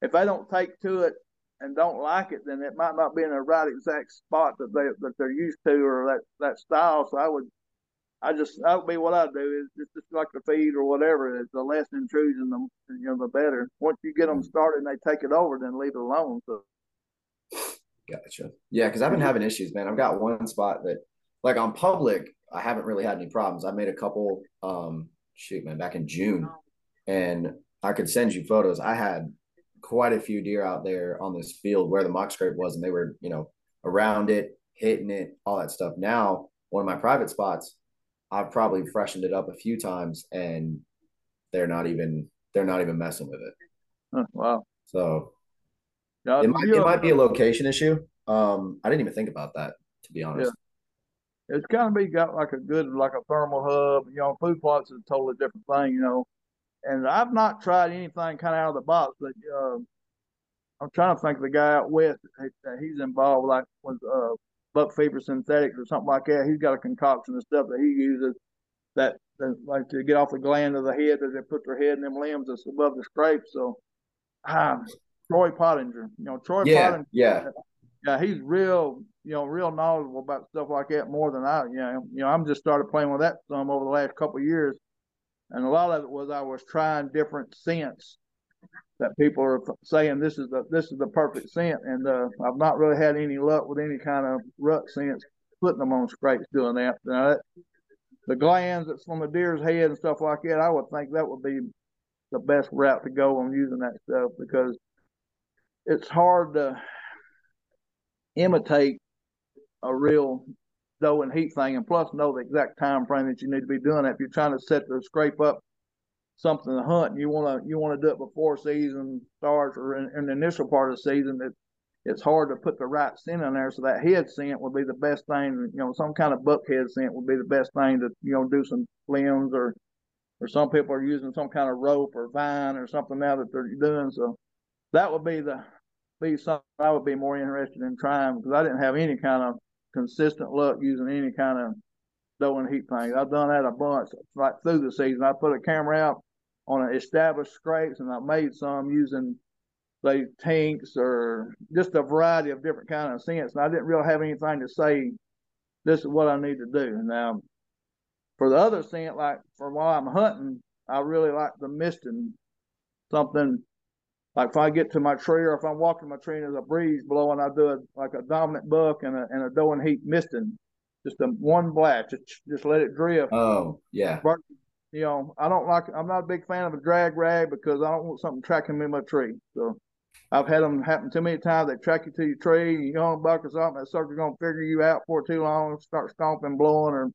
Speaker 5: if they don't take to it and don't like it, then it might not be in the right exact spot that they that they're used to or that that style. So I would, I just that would be what I do is just, just like the feed or whatever. It's the less intrusion, the you know the better. Once you get them started and they take it over, then leave it alone. So.
Speaker 6: Gotcha. Yeah, because I've been having issues, man. I've got one spot that, like on public, I haven't really had any problems. I made a couple, um, shoot, man, back in June, and I could send you photos. I had quite a few deer out there on this field where the mock scrape was, and they were, you know, around it, hitting it, all that stuff. Now, one of my private spots, I've probably freshened it up a few times, and they're not even they're not even messing with it.
Speaker 5: Oh, wow.
Speaker 6: So it might it might be a location issue. Um, I didn't even think about that to be honest.
Speaker 5: Yeah. It's kind of be got like a good like a thermal hub. You know, food plots is a totally different thing. You know, and I've not tried anything kind of out of the box, but uh, I'm trying to think of the guy out west that he's involved with, like with uh, buck fever synthetics or something like that. He's got a concoction of stuff that he uses that, that like to get off the gland of the head that they put their head in them limbs that's above the scrape. So, um, Troy Pottinger, you know, Troy
Speaker 6: yeah,
Speaker 5: Pottinger,
Speaker 6: yeah,
Speaker 5: yeah, he's real, you know, real knowledgeable about stuff like that more than I, you know, you know, I'm just started playing with that some over the last couple of years and a lot of it was I was trying different scents that people are saying this is the this is the perfect scent, and uh, I've not really had any luck with any kind of rut scents putting them on scrapes doing that. Now, that, the glands that's from the deer's head and stuff like that, I would think that would be the best route to go on using that stuff because it's hard to imitate a real doe and heat thing, and plus know the exact time frame that you need to be doing it. If you're trying to set the scrape up something to hunt, you want to you want to do it before season starts or in, in, the initial part of the season. It, it's hard to put the right scent in there. So that head scent would be the best thing. You know, some kind of buck head scent would be the best thing to you know do some limbs or or some people are using some kind of rope or vine or something now that they're doing. So that would be the be something I would be more interested in trying because I didn't have any kind of consistent luck using any kind of and heat thing. I've done that a bunch right through the season. I put a camera out on established scrapes and I made some using say tanks or just a variety of different kind of scents. And I didn't really have anything to say this is what I need to do. Now for the other scent, like for while I'm hunting, I really like the misting something like if I get to my tree or if I'm walking my tree and there's a breeze blowing, I do a, like a dominant buck and a, and a doe and heat misting, just a one blast, just, just let it drift.
Speaker 6: Oh yeah.
Speaker 5: But, you know, I don't like. I'm not a big fan of a drag rag because I don't want something tracking me in my tree. So I've had them happen too many times. They track you to your tree, you go on a buck or something. That sucker's gonna figure you out for too long, start stomping, blowing, or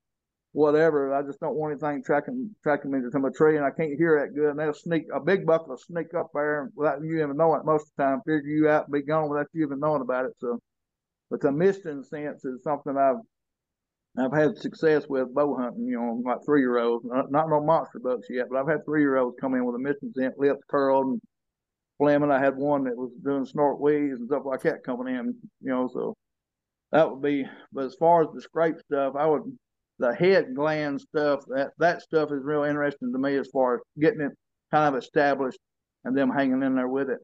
Speaker 5: whatever. I just don't want anything tracking tracking me to my tree, and I can't hear that good. And they'll sneak a big buck will sneak up there without you even knowing it most of the time, figure you out, and be gone without you even knowing about it. So, but the misting sense is something I've I've had success with bow hunting. You know, like three year olds, not, not no monster bucks yet, but I've had three year olds come in with a misting scent, lips curled and flamming. I had one that was doing snort wheeze and stuff like that coming in. You know, so that would be. But as far as the scrape stuff, I would the head gland stuff, that that stuff is real interesting to me as far as getting it kind of established and them hanging in there with it.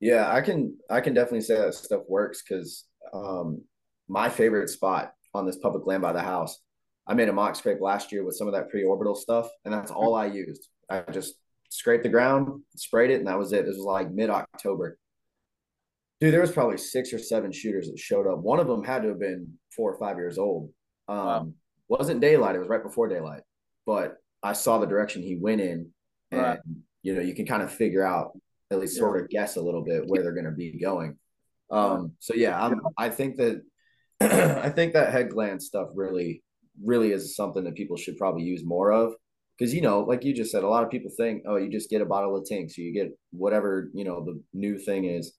Speaker 6: Yeah, I can I can definitely say that stuff works because um, my favorite spot on this public land by the house, I made a mock scrape last year with some of that pre-orbital stuff, and that's all I used. I just scraped the ground, sprayed it, and that was it. This was like mid-October. Dude, there was probably six or seven shooters that showed up. One of them had to have been four or five years old. Um, wow. Wasn't daylight; it was right before daylight. But I saw the direction he went in, and right. you know you can kind of figure out at least sort of guess a little bit where they're going to be going. Um, so yeah, I'm, I think that I think that head gland stuff really, really is something that people should probably use more of. Because you know, like you just said, a lot of people think, oh, you just get a bottle of Tink's, so you get whatever you know the new thing is.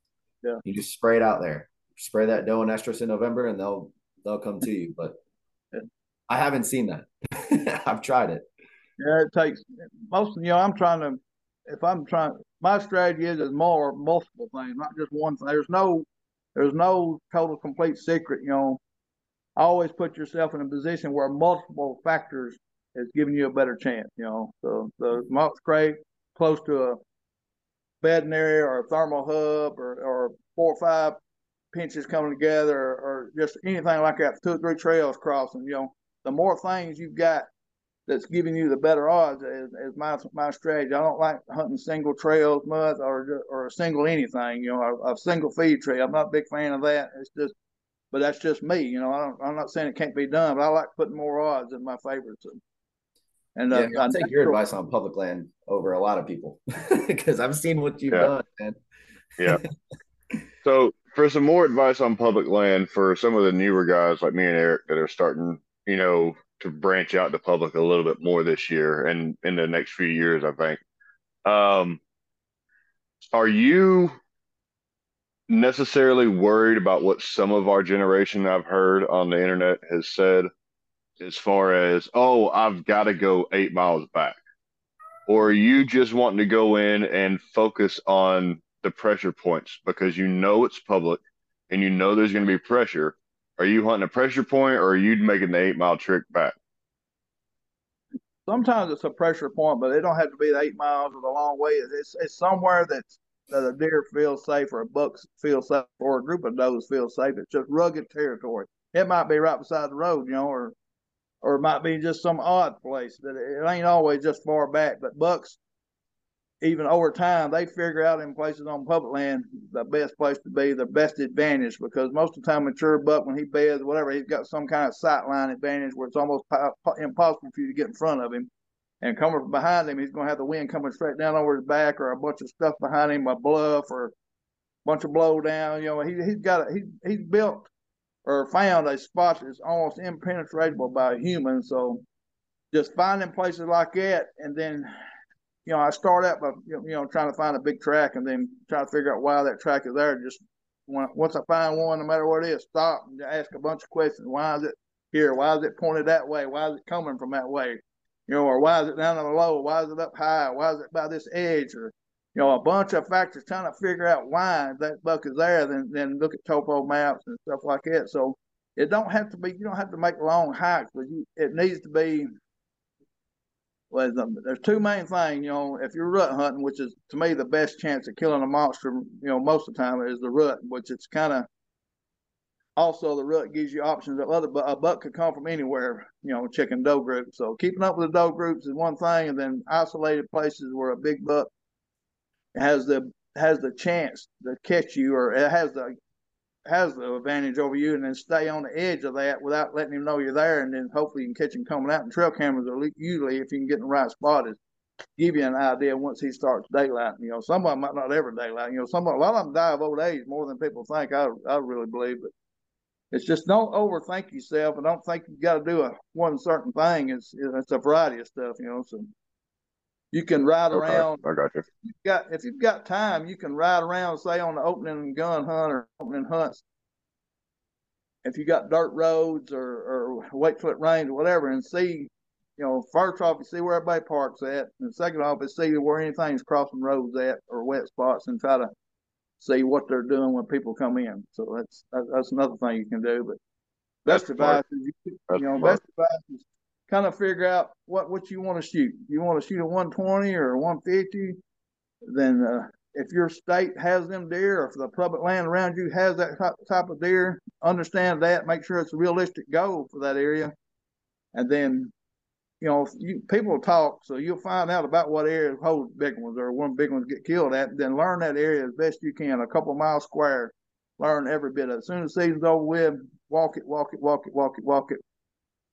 Speaker 5: Yeah.
Speaker 6: You just spray it out there. Spray that doe and estrus in November, and they'll they'll come to you. But I haven't seen that. I've tried it.
Speaker 5: Yeah, it takes most. You know, I'm trying to. If I'm trying, my strategy is is more multiple things, not just one thing. There's no, there's no total complete secret. You know, always put yourself in a position where multiple factors is giving you a better chance. You know, so the mock scrape close to a bedding area or a thermal hub or, or four or five pinches coming together or, or just anything like that, two or three trails crossing, you know, the more things you've got that's giving you the better odds is, is my my strategy. I don't like hunting single trails much or or a single anything. You know, a, a, single feed trail. I'm not a big fan of that. It's just, but that's just me. You know, I don't, I'm not saying it can't be done, but I like putting more odds in my favorites.
Speaker 6: And uh, yeah, I'll take your advice on public land over a lot of people because I've seen what you've yeah. done, man.
Speaker 4: yeah. So for some more advice on public land for some of the newer guys like me and Eric that are starting you know, to branch out to public a little bit more this year and in the next few years, I think. Um, are you necessarily worried about what some of our generation I've heard on the internet has said as far as, oh, I've got to go eight miles back? Or you just wanting to go in and focus on the pressure points because you know it's public and you know there's going to be pressure are you hunting a pressure point or are you mm-hmm. making the eight mile trick back?
Speaker 5: Sometimes it's a pressure point, but it don't have to be the eight miles or the long way. It's it's somewhere that's that a deer feels safe or a buck feels safe or a group of does feels safe. It's just rugged territory. It might be right beside the road, you know, or or it might be just some odd place that it ain't always just far back. But bucks even over time, they figure out in places on public land the best place to be, the best advantage, because most of the time, mature buck, when he beds, whatever, he's got some kind of sight line advantage where it's almost impossible for you to get in front of him. And coming from behind him, he's going to have the wind coming straight down over his back or a bunch of stuff behind him, a bluff or a bunch of blow down. You know, he, he's got a, he, he's built or found a spot that's almost impenetrable by a human. So just finding places like that and then you know, I start out by you know trying to find a big track and then try to figure out why that track is there. Just once I find one, no matter what it is, stop and ask a bunch of questions. Why is it here? Why is it pointed that way? Why is it coming from that way? You know, or why is it down on the low? Why is it up high? Why is it by this edge? Or you know, a bunch of factors trying to figure out why that buck is there. Then then look at topo maps and stuff like that. So it don't have to be. You don't have to make long hikes, but you, it needs to be well, there's two main things, you know, if you're rut hunting, which is to me the best chance of killing a monster, you know, most of the time is the rut, which it's kind of also the rut gives you options of other, but a buck could come from anywhere, you know, chicken doe group. So keeping up with the doe groups is one thing, and then isolated places where a big buck has the has the chance to catch you, or it has the has the advantage over you, and then stay on the edge of that without letting him know you're there, and then hopefully you can catch him coming out. And trail cameras are usually, if you can get in the right spot, is give you an idea once he starts daylight. You know, some of them might not ever daylight. You know, some a lot of them die of old age more than people think. I I really believe, but it's just don't overthink yourself and don't think you got to do a one certain thing. It's it's a variety of stuff. You know, so you can ride okay, around.
Speaker 4: I got you.
Speaker 5: You've got if you've got time, you can ride around, say on the opening gun hunt or opening hunts. If you got dirt roads or or Wakefoot Range or whatever, and see, you know, first off you see where everybody parks at, and second off is see where anything's crossing roads at or wet spots, and try to see what they're doing when people come in. So that's that's another thing you can do. But best that's advice smart. is you, you know smart. best advice is kind of figure out what what you want to shoot. You want to shoot a 120 or a 150, then uh, if your state has them deer, or if the public land around you has that type of deer, understand that. Make sure it's a realistic goal for that area, and then you know you, people talk, so you'll find out about what area holds big ones or when big ones get killed at. Then learn that area as best you can, a couple miles square. Learn every bit of it. As soon as the season's over with, walk it, walk it, walk it, walk it, walk it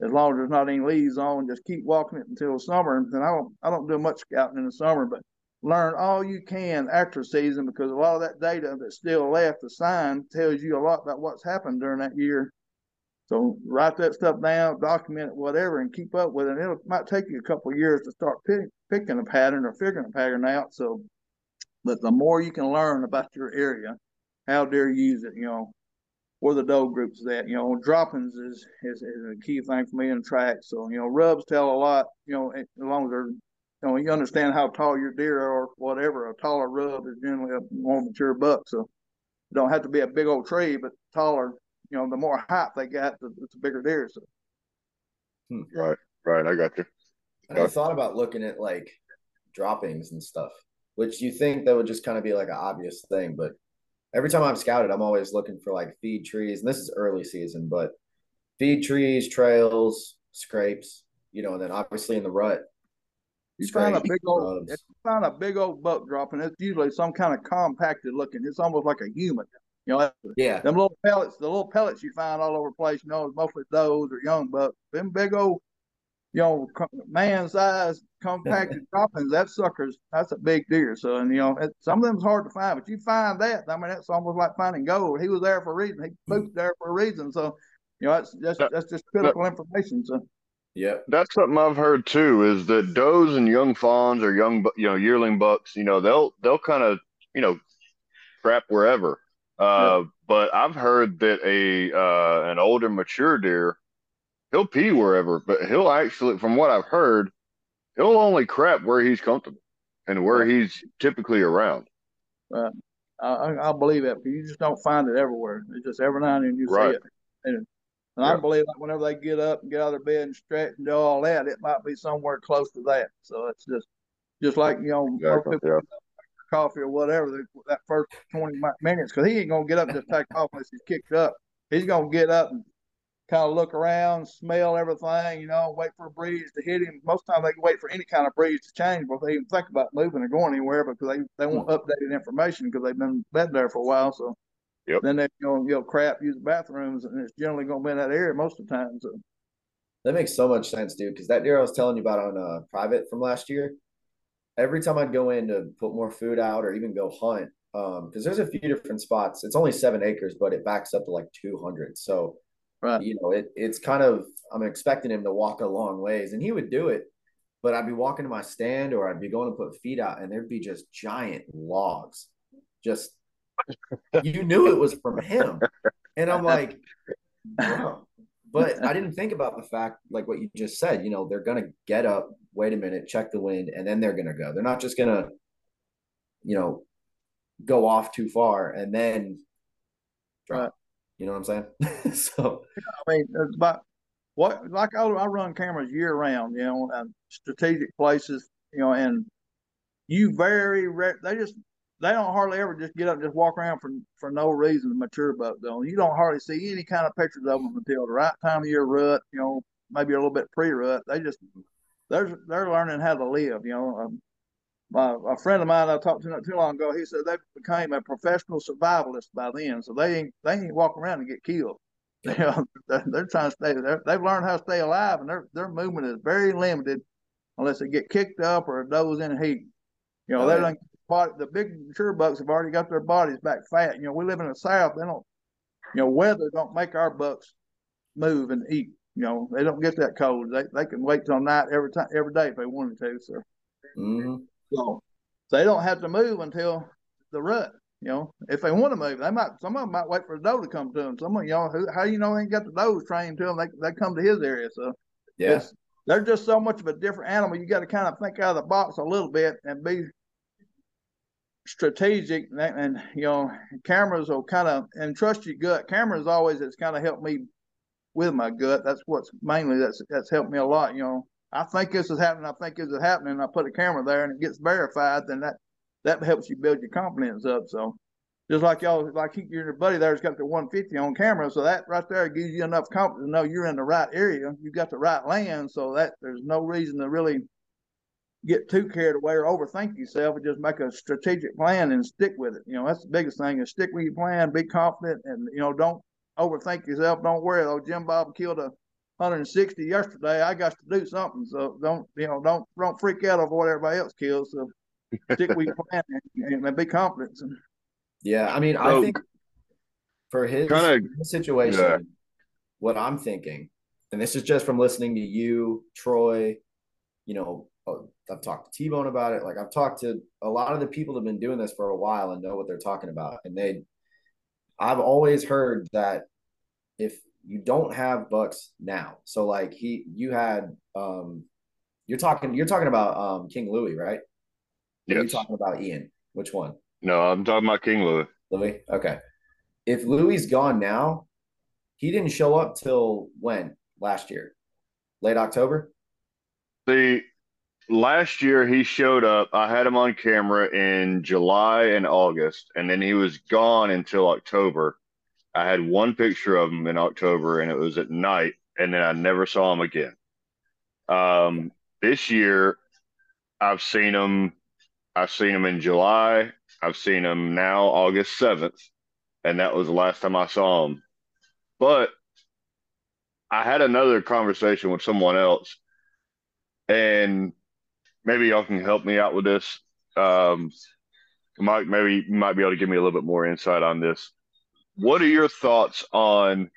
Speaker 5: as long as there's not any leaves on, just keep walking it until summer. And I don't I don't do much scouting in the summer, but learn all you can after season because a lot of that data that's still left, sign tells you a lot about what's happened during that year. So write that stuff down, document it, whatever, and keep up with it. It might take you a couple years to start pick, picking a pattern or figuring a pattern out. So, but the more you can learn about your area, how deer use it, you know, where the doe groups is at. You know, droppings is, is, is a key thing for me in track. So, you know, rubs tell a lot, you know, as long as they're, you know, you understand how tall your deer are or whatever. A taller rub is generally a more mature buck. So it don't have to be a big old tree, but taller, you know, the more height they got, the, it's a bigger deer. So.
Speaker 4: Hmm. Right, right. I got you.
Speaker 6: I I thought about looking at like droppings and stuff, which you think that would just kind of be like an obvious thing, but every time I'm scouted, I'm always looking for like feed trees, and this is early season, but feed trees, trails, scrapes, you know, and then obviously in the rut.
Speaker 5: You find a big old, you find a big old buck dropping, it's usually some kind of compacted looking. It's almost like a human. You know,
Speaker 6: yeah.
Speaker 5: Them little pellets, the little pellets you find all over the place, you know, mostly those or young bucks. Them big old you know, man size compacted droppings, that sucker's that's a big deer. So, and you know, it, some of them's hard to find, but you find that. I mean, that's almost like finding gold. He was there for a reason. He spooked there for a reason. So, you know, that's that's that, that's just critical that, information. So.
Speaker 6: Yeah,
Speaker 4: that's something I've heard too. Is that does and young fawns or young, you know, yearling bucks, you know, they'll they'll kind of, you know, crap wherever. Uh, yeah. But I've heard that a uh, an older mature deer he'll pee wherever, but he'll actually, from what I've heard, he'll only crap where he's comfortable and where he's typically around.
Speaker 5: Right. I, I believe that, but you just don't find it everywhere. It's just every now and then you right. see it. And, and I believe that whenever they get up and get out of their bed and stretch and do all that, it might be somewhere close to that. So it's just, just like you know, exactly. people yeah. coffee or whatever that first twenty minutes, because he ain't gonna get up and just take off unless he's kicked up. He's gonna get up and kind of look around, smell everything, you know, wait for a breeze to hit him. Most time they can wait for any kind of breeze to change before they even think about moving or going anywhere because they, they want updated information because they've been bed there for a while. So
Speaker 4: yep.
Speaker 5: then they you know, you know crap, use the bathrooms, and it's generally going to be in that area most of the time. So
Speaker 6: that makes so much sense, dude. Because that deer I was telling you about on uh, private from last year, every time I'd go in to put more food out or even go hunt, because um, there's a few different spots. It's only seven acres, but it backs up to like 200. So Right. You know, it it's kind of I'm expecting him to walk a long ways, and he would do it. but I'd be walking to my stand or I'd be going to put feet out and there'd be just giant logs. Just you knew it was from him. And I'm like. But I didn't think about the fact, like what you just said, you know, they're gonna get up, wait a minute, check the wind, and then they're gonna go. They're not just gonna, you know, go off too far and then drop. You know what I'm saying? so
Speaker 5: I mean, it's about what like I, I run cameras year round, you know, and strategic places, you know, and you very re- they just they don't hardly ever just get up and just walk around for for no reason. The mature buck don't. You don't hardly see any kind of pictures of them until the right time of year rut, you know, maybe a little bit pre rut. They just they're they're learning how to live, you know. Um, my a friend of mine I talked to not too long ago, he said they became a professional survivalist by then, so they ain't they ain't walking around and get killed. You know, they're, they're trying to stay. they they've learned how to stay alive, and their their movement is very limited unless they get kicked up or a does in heat. You know,
Speaker 6: Oh,
Speaker 5: they
Speaker 6: yeah.
Speaker 5: don't. Body, the big mature bucks have already got their bodies back fat. You know, we live in the south. They don't. You know, weather don't make our bucks move and eat. You know, they don't get that cold. They they can wait till night every time every day if they wanted to. So.
Speaker 6: mhm.
Speaker 5: So they don't have to move until the rut. You know, if they want to move, they might. Some of them might wait for the doe to come to them. Some of you know, who, how you know they ain't got the does trained to them? They they come to his area. So
Speaker 6: yeah.
Speaker 5: they're just so much of a different animal. You got to kind of think out of the box a little bit and be strategic. And, and you know, cameras will kind of and trust your gut. Cameras always has kind of helped me with my gut. That's what's mainly that's that's helped me a lot. You know, I think this is happening. I think this is happening. I put a camera there and it gets verified. Then that that helps you build your confidence up. So. Just like y'all, like your buddy there's got the 150 on camera, so that right there gives you enough confidence to know you're in the right area. You've got the right land, so that there's no reason to really get too carried away or overthink yourself and just make a strategic plan and stick with it. You know, that's the biggest thing is stick with your plan, be confident, and you know, don't overthink yourself. Don't worry. Oh, Jim Bob killed a 160 yesterday. I got to do something. So don't you know? Don't don't freak out over what everybody else kills. So stick with your plan and, and be confident. And,
Speaker 6: Yeah, I mean, I think for his,
Speaker 4: Kinda-
Speaker 6: his situation,
Speaker 4: yeah.
Speaker 6: what I'm thinking, and this is just from listening to you, Troy, you know, uh, I've talked to T Bone about it. Like I've talked to a lot of the people that have been doing this for a while and know what they're talking about. And they, I've always heard that if you don't have bucks now, so like he, you had, um, you're talking, you're talking about um King Louis, right? Or You're talking about Ian. Which one?
Speaker 4: No, I'm talking about King Louis.
Speaker 6: Louis. Okay. If Louis gone now, he didn't show up till when? Last year, late October.
Speaker 4: See, last year he showed up. I had him on camera in July and August, and then he was gone until October. I had one picture of him in October, and it was at night, and then I never saw him again. Um, this year, I've seen him. I've seen him in July. I've seen him now, August 7th, and that was the last time I saw him. But I had another conversation with someone else, and maybe y'all can help me out with this. Um, Mike, maybe you might be able to give me a little bit more insight on this. What are your thoughts on?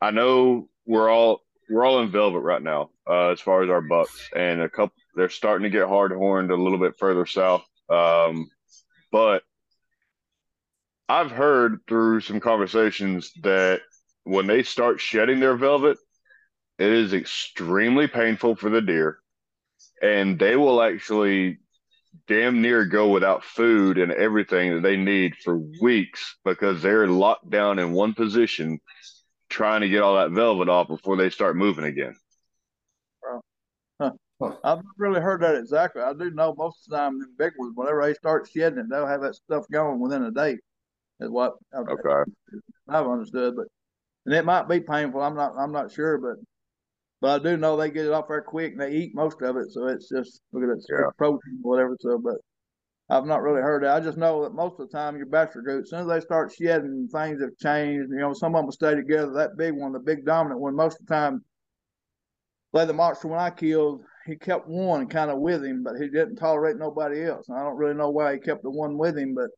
Speaker 4: I know we're all we're all in velvet right now, uh, as far as our bucks, and a couple they're starting to get hard horned a little bit further south. Um, but I've heard through some conversations that when they start shedding their velvet, it is extremely painful for the deer, and they will actually damn near go without food and everything that they need for weeks because they're locked down in one position trying to get all that velvet off before they start moving again.
Speaker 5: I've really heard that exactly. I do know most of the time the big ones, whenever they start shedding it, they'll have that stuff going within a day. Is what I've,
Speaker 4: Okay.
Speaker 5: I've understood, but and it might be painful. I'm not. I'm not sure, but but I do know they get it off there quick and they eat most of it. So it's just look at it,
Speaker 4: Yeah.
Speaker 5: protein or whatever. So, but I've not really heard that. I just know that most of the time your bachelor group, as soon as they start shedding, things have changed. You know, some of them stay together. That big one, the big dominant one, most of the time, like the monster when I killed, he kept one kind of with him, but he didn't tolerate nobody else. And I don't really know why he kept the one with him, but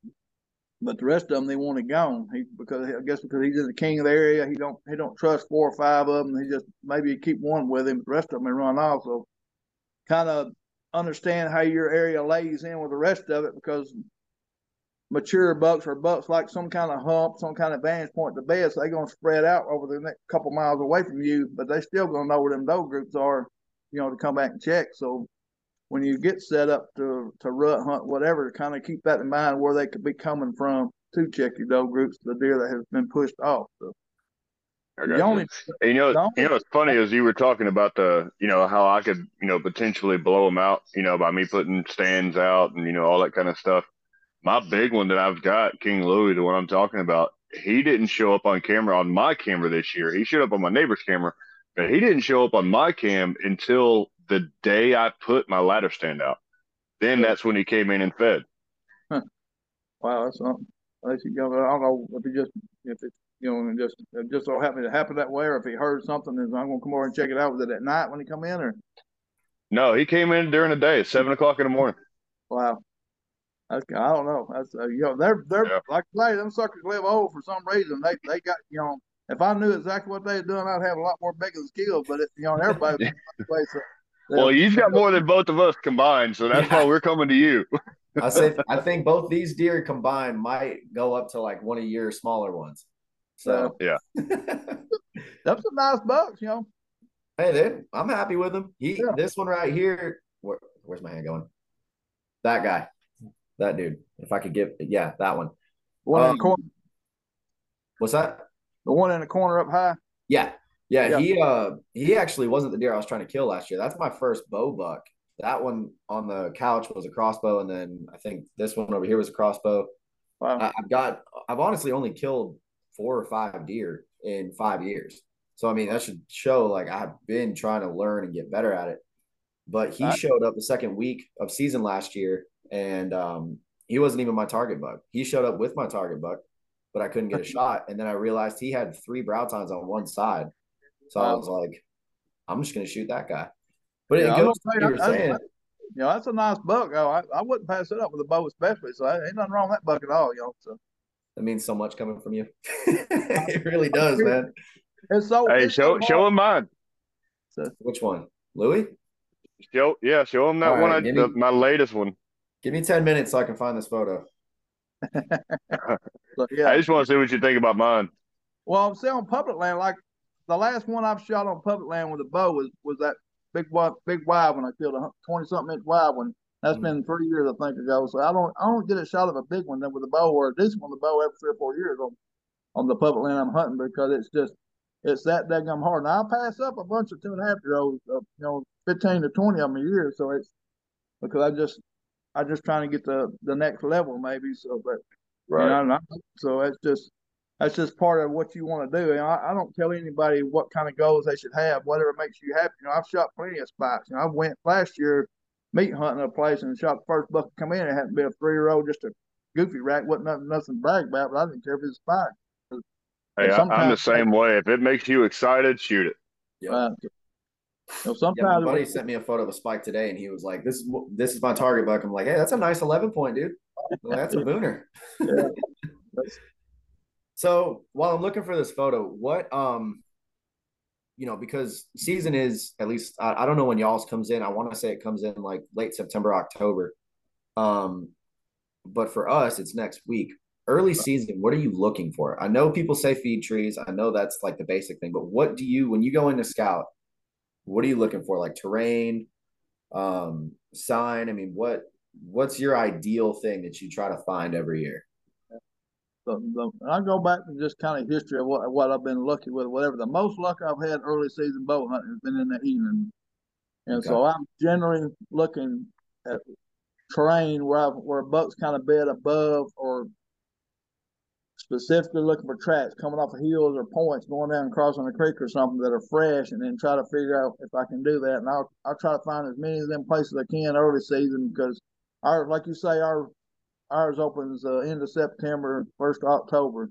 Speaker 5: but the rest of them they wanted gone. He because I guess because he's the king of the area, he don't he don't trust four or five of them. He just maybe keep one with him, the rest of them they run off. So kind of understand how your area lays in with the rest of it because mature bucks or bucks like some kind of hump, some kind of vantage point bed, so they're gonna spread out over the next couple miles away from you, but they still gonna know where them doe groups are, you know, to come back and check. So when you get set up to to rut hunt, whatever, kind of keep that in mind where they could be coming from to check your doe groups, the deer that has been pushed off. So the
Speaker 4: you.
Speaker 5: only
Speaker 4: you know,
Speaker 5: No.
Speaker 4: you know, what's funny is you were talking about the, you know, how I could, you know, potentially blow them out, you know, by me putting stands out and you know all that kind of stuff. My big one that I've got, King Louis, the one I'm talking about, he didn't show up on camera on my camera this year. He showed up on my neighbor's camera, but he didn't show up on my cam until the day I put my ladder stand out. Then that's when he came in and fed.
Speaker 5: Wow, that's something. At least you go. I don't know if he just if it you know and just it just so happened to happen that way, or if he heard something and I'm gonna come over and check it out. Was it at night when he come in, or
Speaker 4: No, he came in during the day seven o'clock in the morning.
Speaker 5: wow? That's I don't know. That's uh, you know they're they're
Speaker 4: Yeah.
Speaker 5: like I say them suckers live old for some reason. They they got you know if I knew exactly what they were doing, I'd have a lot more bigger skills. But it, you know everybody. plays
Speaker 4: Well, you've got more than both of us combined, so that's
Speaker 6: Yeah.
Speaker 4: why we're coming to you.
Speaker 6: I say I think both these deer combined might go up to like one of your smaller ones. So
Speaker 4: Yeah.
Speaker 5: That's some nice bucks, you know.
Speaker 6: hey, dude, I'm happy with him. He
Speaker 5: Yeah.
Speaker 6: this one right here. Where, where's my hand going? That guy, that dude. If I could get, yeah, that one.
Speaker 5: The one in
Speaker 6: Um,
Speaker 5: the corner,
Speaker 6: What's that?
Speaker 5: the one in the corner up high.
Speaker 6: Yeah. Yeah,
Speaker 5: Yeah.
Speaker 6: He uh he actually wasn't the deer I was trying to kill last year. That's my first bow buck. That one on the couch was a crossbow, and then I think this one over here was a crossbow.
Speaker 5: Wow.
Speaker 6: I, I've got I've honestly only killed four or five deer in five years. So I mean that should show like I've been trying to learn and get better at it. But he
Speaker 5: Right.
Speaker 6: showed up the second week of season last year, and um, he wasn't even my target buck. He showed up with my target buck, but I couldn't get a shot. And then I realized he had three brow tines on one side, so I was like, I'm just gonna shoot that guy. But
Speaker 5: Yeah,
Speaker 6: it goes to you were
Speaker 5: that's-
Speaker 6: saying.
Speaker 5: You know, that's a nice buck. Oh, I, I wouldn't pass it up with a bow, especially. So ain't nothing wrong with that buck at all, you know. So
Speaker 6: That means so much coming from you. it really does, man.
Speaker 5: it's so.
Speaker 4: Hey,
Speaker 5: it's
Speaker 4: show
Speaker 5: so
Speaker 4: show him mine.
Speaker 6: So, Which one, Louis?
Speaker 4: Show yeah, show him that
Speaker 6: All
Speaker 4: one.
Speaker 6: right,
Speaker 4: I,
Speaker 6: give
Speaker 4: the,
Speaker 6: me-
Speaker 4: my latest one.
Speaker 6: Give me ten minutes so I can find this photo.
Speaker 5: So, yeah.
Speaker 4: I just want to see what you think about mine.
Speaker 5: Well, I'm saying on public land, like the last one I've shot on public land with a bow was was that big one, big wide one I killed a twenty something inch wide one. That's
Speaker 6: Mhm.
Speaker 5: been three years I think ago. So I don't I don't get a shot of a big one then with a bow or a decent one with a bow every three or four years on on the public land I'm hunting because it's just it's that daggum hard. Now I pass up a bunch of two and a half year olds, uh, you know, fifteen to twenty of them a year. So it's because I just I just trying to get the the next level maybe. So but you know, so it's just that's just part of what you want to do. And I, I don't tell anybody what kind of goals they should have, whatever makes you happy. You know, I've shot plenty of spots. You know, I went last year meat hunting a place and shot the first buck to come in. It hadn't been a three year old, just a goofy rack, wasn't nothing, nothing to brag about, but I didn't care if it was a spot.
Speaker 4: Hey, I, I'm the same way. If it makes you excited, shoot it.
Speaker 6: Yeah.
Speaker 5: Uh, you know,
Speaker 6: Yeah, my buddy sent me a photo of a spike today, and he was like, "This is this is my target buck." I'm like, "Hey, that's a nice 11 point, dude. Well, that's a booner."
Speaker 5: Yeah.
Speaker 6: So while I'm looking for this photo, what um, you know, because season is at least I, I don't know when y'all's comes in. I want to say it comes in like late September, October. Um, but for us, it's next week. Early season, what are you looking for? I know people say feed trees. I know that's like the basic thing, but what do you when you go into scout? What are you looking for? Like terrain, um, sign? I mean, what what's your ideal thing that you try to find every year?
Speaker 5: The, the, I go back to just kind of history of what what I've been lucky with, whatever. The most luck I've had early season bow hunting has been in the evening, and
Speaker 6: Okay.
Speaker 5: so I'm generally looking at terrain where I've, where bucks kind of bed above or specifically looking for tracks coming off of hills or points going down and crossing a creek or something that are fresh, and then try to figure out if I can do that. And I'll I'll try to find as many of them places I can early season because our like you say our ours opens uh, end of September, first October,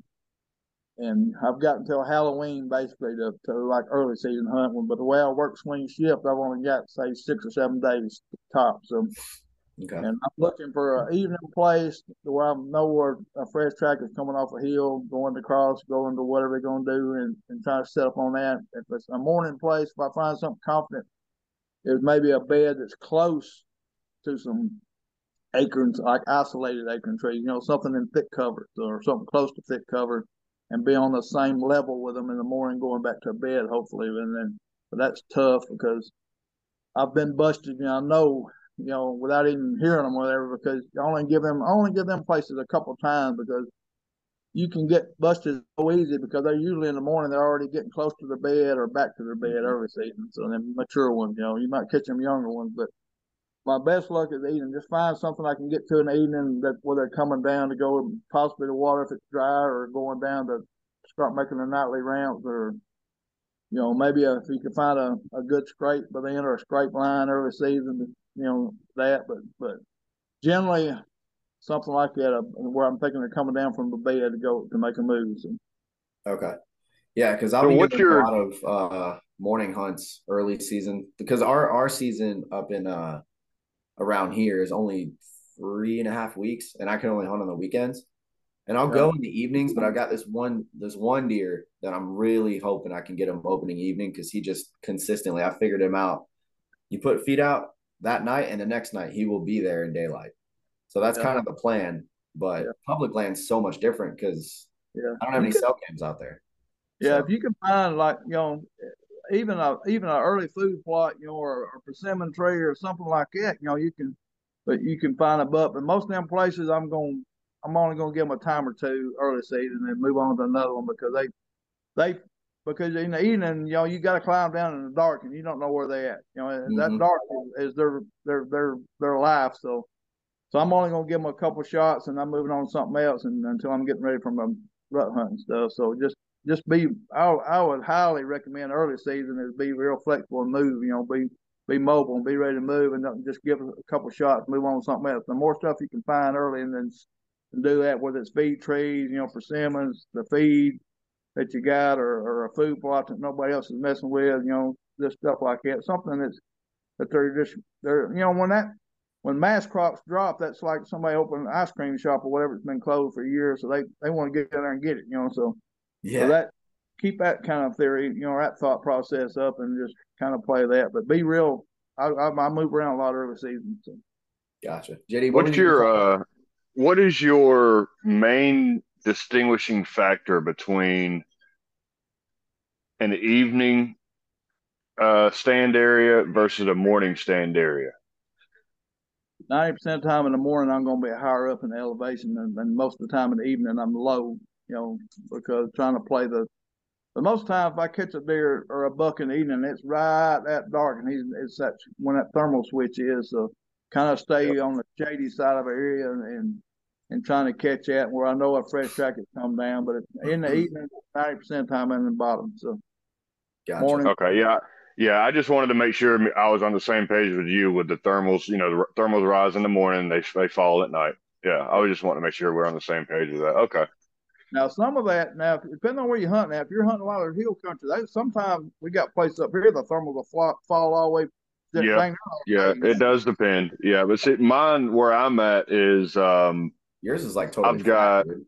Speaker 5: and I've got until Halloween basically to, to like early season hunt one. But the way I work swing shift, I've only got say six or seven days top. So,
Speaker 6: Okay.
Speaker 5: and I'm looking for an evening place where I know where a fresh track is coming off a hill, going to cross, going to whatever they're going to do, and, and try to set up on that. If it's a morning place, if I find something confident is maybe a bed that's close to some acorns, like isolated acorn trees, you know, something in thick cover or something close to thick cover, and be on the same level with them in the morning, going back to bed, hopefully. And then, but that's tough because I've been busted, you know, I know, you know, without even hearing them or whatever, because you only give them, I only give them places a couple times because you can get busted so easy because they're usually in the morning they're already getting close to their bed or back to their bed mm-hmm. early season. So then mature ones, you know, you might catch them younger ones, but my best luck is eating. Just find something I can get to in the evening that where they're coming down to go possibly to water if it's dry or going down to start making their nightly rounds or you know maybe a, if you can find a, a good scrape by then or a scrape line early season you know that but but generally something like that uh, where I'm thinking they're coming down from the bed to go to make a move. So.
Speaker 6: Okay. Yeah, because I've
Speaker 4: So
Speaker 6: been
Speaker 4: what's
Speaker 6: doing
Speaker 4: your-
Speaker 6: a lot of uh, morning hunts early season because our our season up in uh around here is only three and a half weeks, and I can only hunt on the weekends. And I'll go in the evenings, but I've got this one this one deer that I'm really hoping I can get him opening evening because he just consistently I figured him out. You put feet out that night, and the next night he will be there in daylight. So that's
Speaker 5: Yeah.
Speaker 6: kind of the plan. But
Speaker 5: Yeah.
Speaker 6: public land's so much different because
Speaker 5: Yeah.
Speaker 6: I don't have
Speaker 5: You
Speaker 6: any cell cams out there.
Speaker 5: Yeah,
Speaker 6: So-
Speaker 5: if you can find like you know, even a even an early food plot, you know, or a persimmon tree or something like that, you know, you can, but you can find a buck. But most of them places, I'm going, I'm only going to give them a time or two early season and then move on to another one because they, they, because in the evening, you know, you got to climb down in the dark and you don't know where they at. You know, and that
Speaker 6: mm-hmm.
Speaker 5: dark is, is their their their their life. So, so I'm only going to give them a couple shots and I'm moving on to something else and until I'm getting ready for my rut hunting stuff. So just just be I, I would highly recommend early season is be real flexible and move, you know, be be mobile and be ready to move and just give a couple shots, move on to something else. The more stuff you can find early and then and do that, whether it's feed trees, you know, persimmons, the feed that you got or, or a food plot that nobody else is messing with, you know, just stuff like that. Something that's that they're just they're you know, when that when mass crops drop, that's like somebody opening an ice cream shop or whatever it's been closed for years, so they they want to get in there and get it, you know. So
Speaker 6: Yeah.
Speaker 5: so that keep that kind of theory, you know, that thought process up and just kind of play that. But be real. I I, I move around a lot early season. So.
Speaker 6: Gotcha. JD, what
Speaker 4: What's
Speaker 6: were you
Speaker 4: your uh what is your main distinguishing factor between an evening uh stand area versus a morning stand area?
Speaker 5: Ninety percent of the time in the morning, I'm going to be higher up in the elevation, and, and most of the time in the evening, I'm low. You know, because trying to play the. But most times, if I catch a deer or a buck in the evening, it's right that dark, and he's it's that when that thermal switch is. Uh, so kind of stay on the shady side of the area and, and and trying to catch that where I know a fresh track has come down. But in the mm-hmm. evening, ninety percent of the time I'm in the bottom. So
Speaker 6: Gotcha.
Speaker 5: morning,
Speaker 4: Okay, yeah. Yeah, I just wanted to make sure I was on the same page with you with the thermals. You know, the thermals rise in the morning, they they fall at night. Yeah, I was just wanting to make sure we're on the same page with that. Okay.
Speaker 5: Now, some of that, now, depending on where you're hunting, now, if you're hunting a lot of hill country, they, sometimes we got places up here, the thermals will fall, fall all the way.
Speaker 4: Yeah,
Speaker 5: bang,
Speaker 4: Yeah, it does depend. Yeah, but see, mine where I'm at is um
Speaker 6: Yours is like totally.
Speaker 4: I've got-
Speaker 6: flat, dude.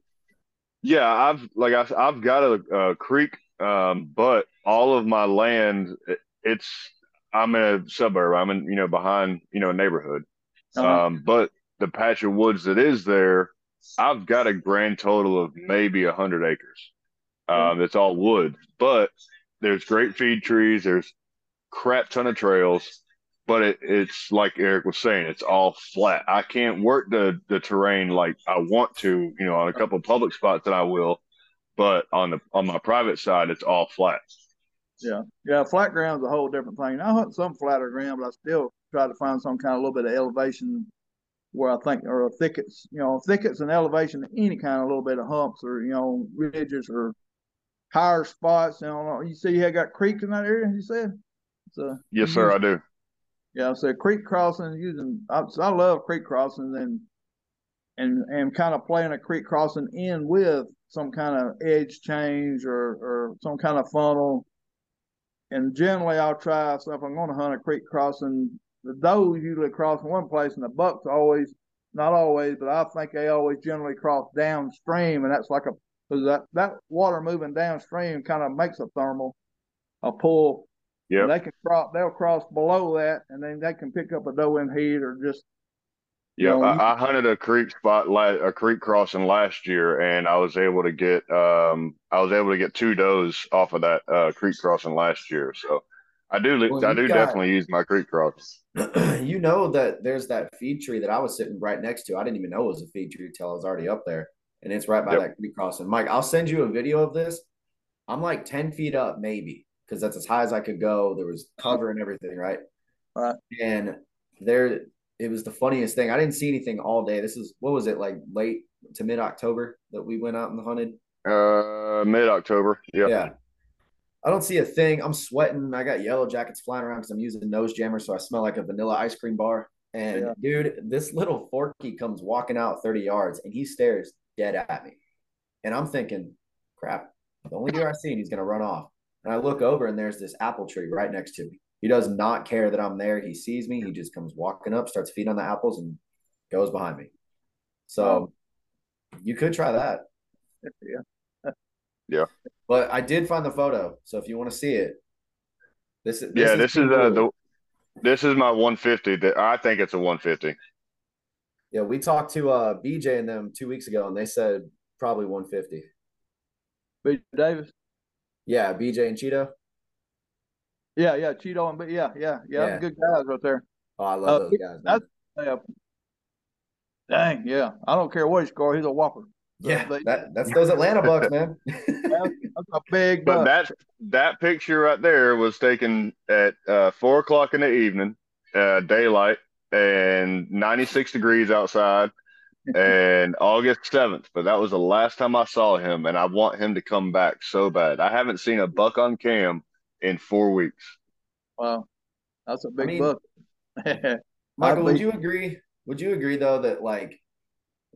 Speaker 4: Yeah, I've like I, I've got a, a creek, um, but all of my land, it- it's I'm in a suburb. I'm in you know behind you know a neighborhood,
Speaker 5: Uh-huh.
Speaker 4: um, but the patch of woods that is there, I've got a grand total of maybe hundred acres. Um, it's all wood, but there's great feed trees. There's crap ton of trails, but it, it's like Eric was saying, it's all flat. I can't work the the terrain like I want to, you know, on a couple of public spots that I will, but on the on my private side, it's all flat.
Speaker 5: Yeah, yeah. Flat ground's a whole different thing. I hunt some flatter ground, but I still try to find some kind of little bit of elevation where I think, or thickets, you know, thickets and elevation, any kind of little bit of humps or you know ridges or higher spots. You know, you see, you had got creeks in that area. You said, so
Speaker 4: Yes, sir, I do.
Speaker 5: Yeah, so creek crossing using I, so I love creek crossings and and and kind of playing a creek crossing in with some kind of edge change or or some kind of funnel. And generally, I'll try. So if I'm going to hunt a creek crossing, the does usually cross in one place, and the bucks always, not always, but I think they always generally cross downstream, and that's like a because that that water moving downstream kind of makes a thermal, a pull Yeah, they can cross. They'll cross below that, and then they can pick up a doe in heat or just. you
Speaker 4: Yeah,
Speaker 5: know,
Speaker 4: I, I hunted a creek spot, a creek crossing last year, and I was able to get, um, I was able to get two does off of that uh, creek crossing last year. So I do,
Speaker 6: Well,
Speaker 4: I do
Speaker 6: got-
Speaker 4: definitely use my creek crossing.
Speaker 6: you know that there's that feed tree that I was sitting right next to. I didn't even know it was a feed tree until I was already up there, and it's right by
Speaker 4: Yep.
Speaker 6: that creek crossing. Mike, I'll send you a video of this. I'm like ten feet up, maybe, because that's as high as I could go. There was cover and everything, right?
Speaker 5: Right.
Speaker 6: And there, it was the funniest thing. I didn't see anything all day. This is what was it like late to mid October that we went out and hunted.
Speaker 4: Uh, mid October. Yep.
Speaker 6: Yeah. I don't see a thing. I'm sweating. I got yellow jackets flying around because I'm using nose jammer, so I smell like a vanilla ice cream bar. And
Speaker 5: Yeah.
Speaker 6: dude, this little forky comes walking out 30 yards and he stares dead at me. And I'm thinking, crap, the only deer I see, and he's gonna run off. And I look over and there's this apple tree right next to me. He does not care that I'm there. He sees me. He just comes walking up, starts feeding on the apples, and goes behind me. So you could try that.
Speaker 5: Yeah.
Speaker 6: But I did find the photo, so if you want to see it, this is
Speaker 4: Yeah, this is uh, the, this is my 150. That I think it's a 150.
Speaker 6: yeah. We talked to uh BJ and them two weeks ago, and they said probably 150.
Speaker 5: B. Davis.
Speaker 6: Yeah, BJ and Cheeto.
Speaker 5: Yeah, yeah, Cheeto and but yeah, yeah, yeah,
Speaker 6: Yeah.
Speaker 5: good guys right there.
Speaker 6: Oh, I love
Speaker 5: Uh,
Speaker 6: those guys. man.
Speaker 5: that's- Yeah. Dang, yeah. I don't care what he scores, he's a whopper.
Speaker 6: Yeah,
Speaker 5: But-
Speaker 6: that, that's those Atlanta Bucks, man.
Speaker 5: That's a big
Speaker 4: But
Speaker 5: buck.
Speaker 4: that that picture right there was taken at uh, four o'clock in the evening, uh, daylight, and 96 degrees outside, and August 7th. But that was the last time I saw him, and I want him to come back so bad. I haven't seen a buck on cam in four weeks.
Speaker 5: Wow. That's a big
Speaker 6: mean,
Speaker 5: buck.
Speaker 6: Michael, would you agree? Would you agree though that like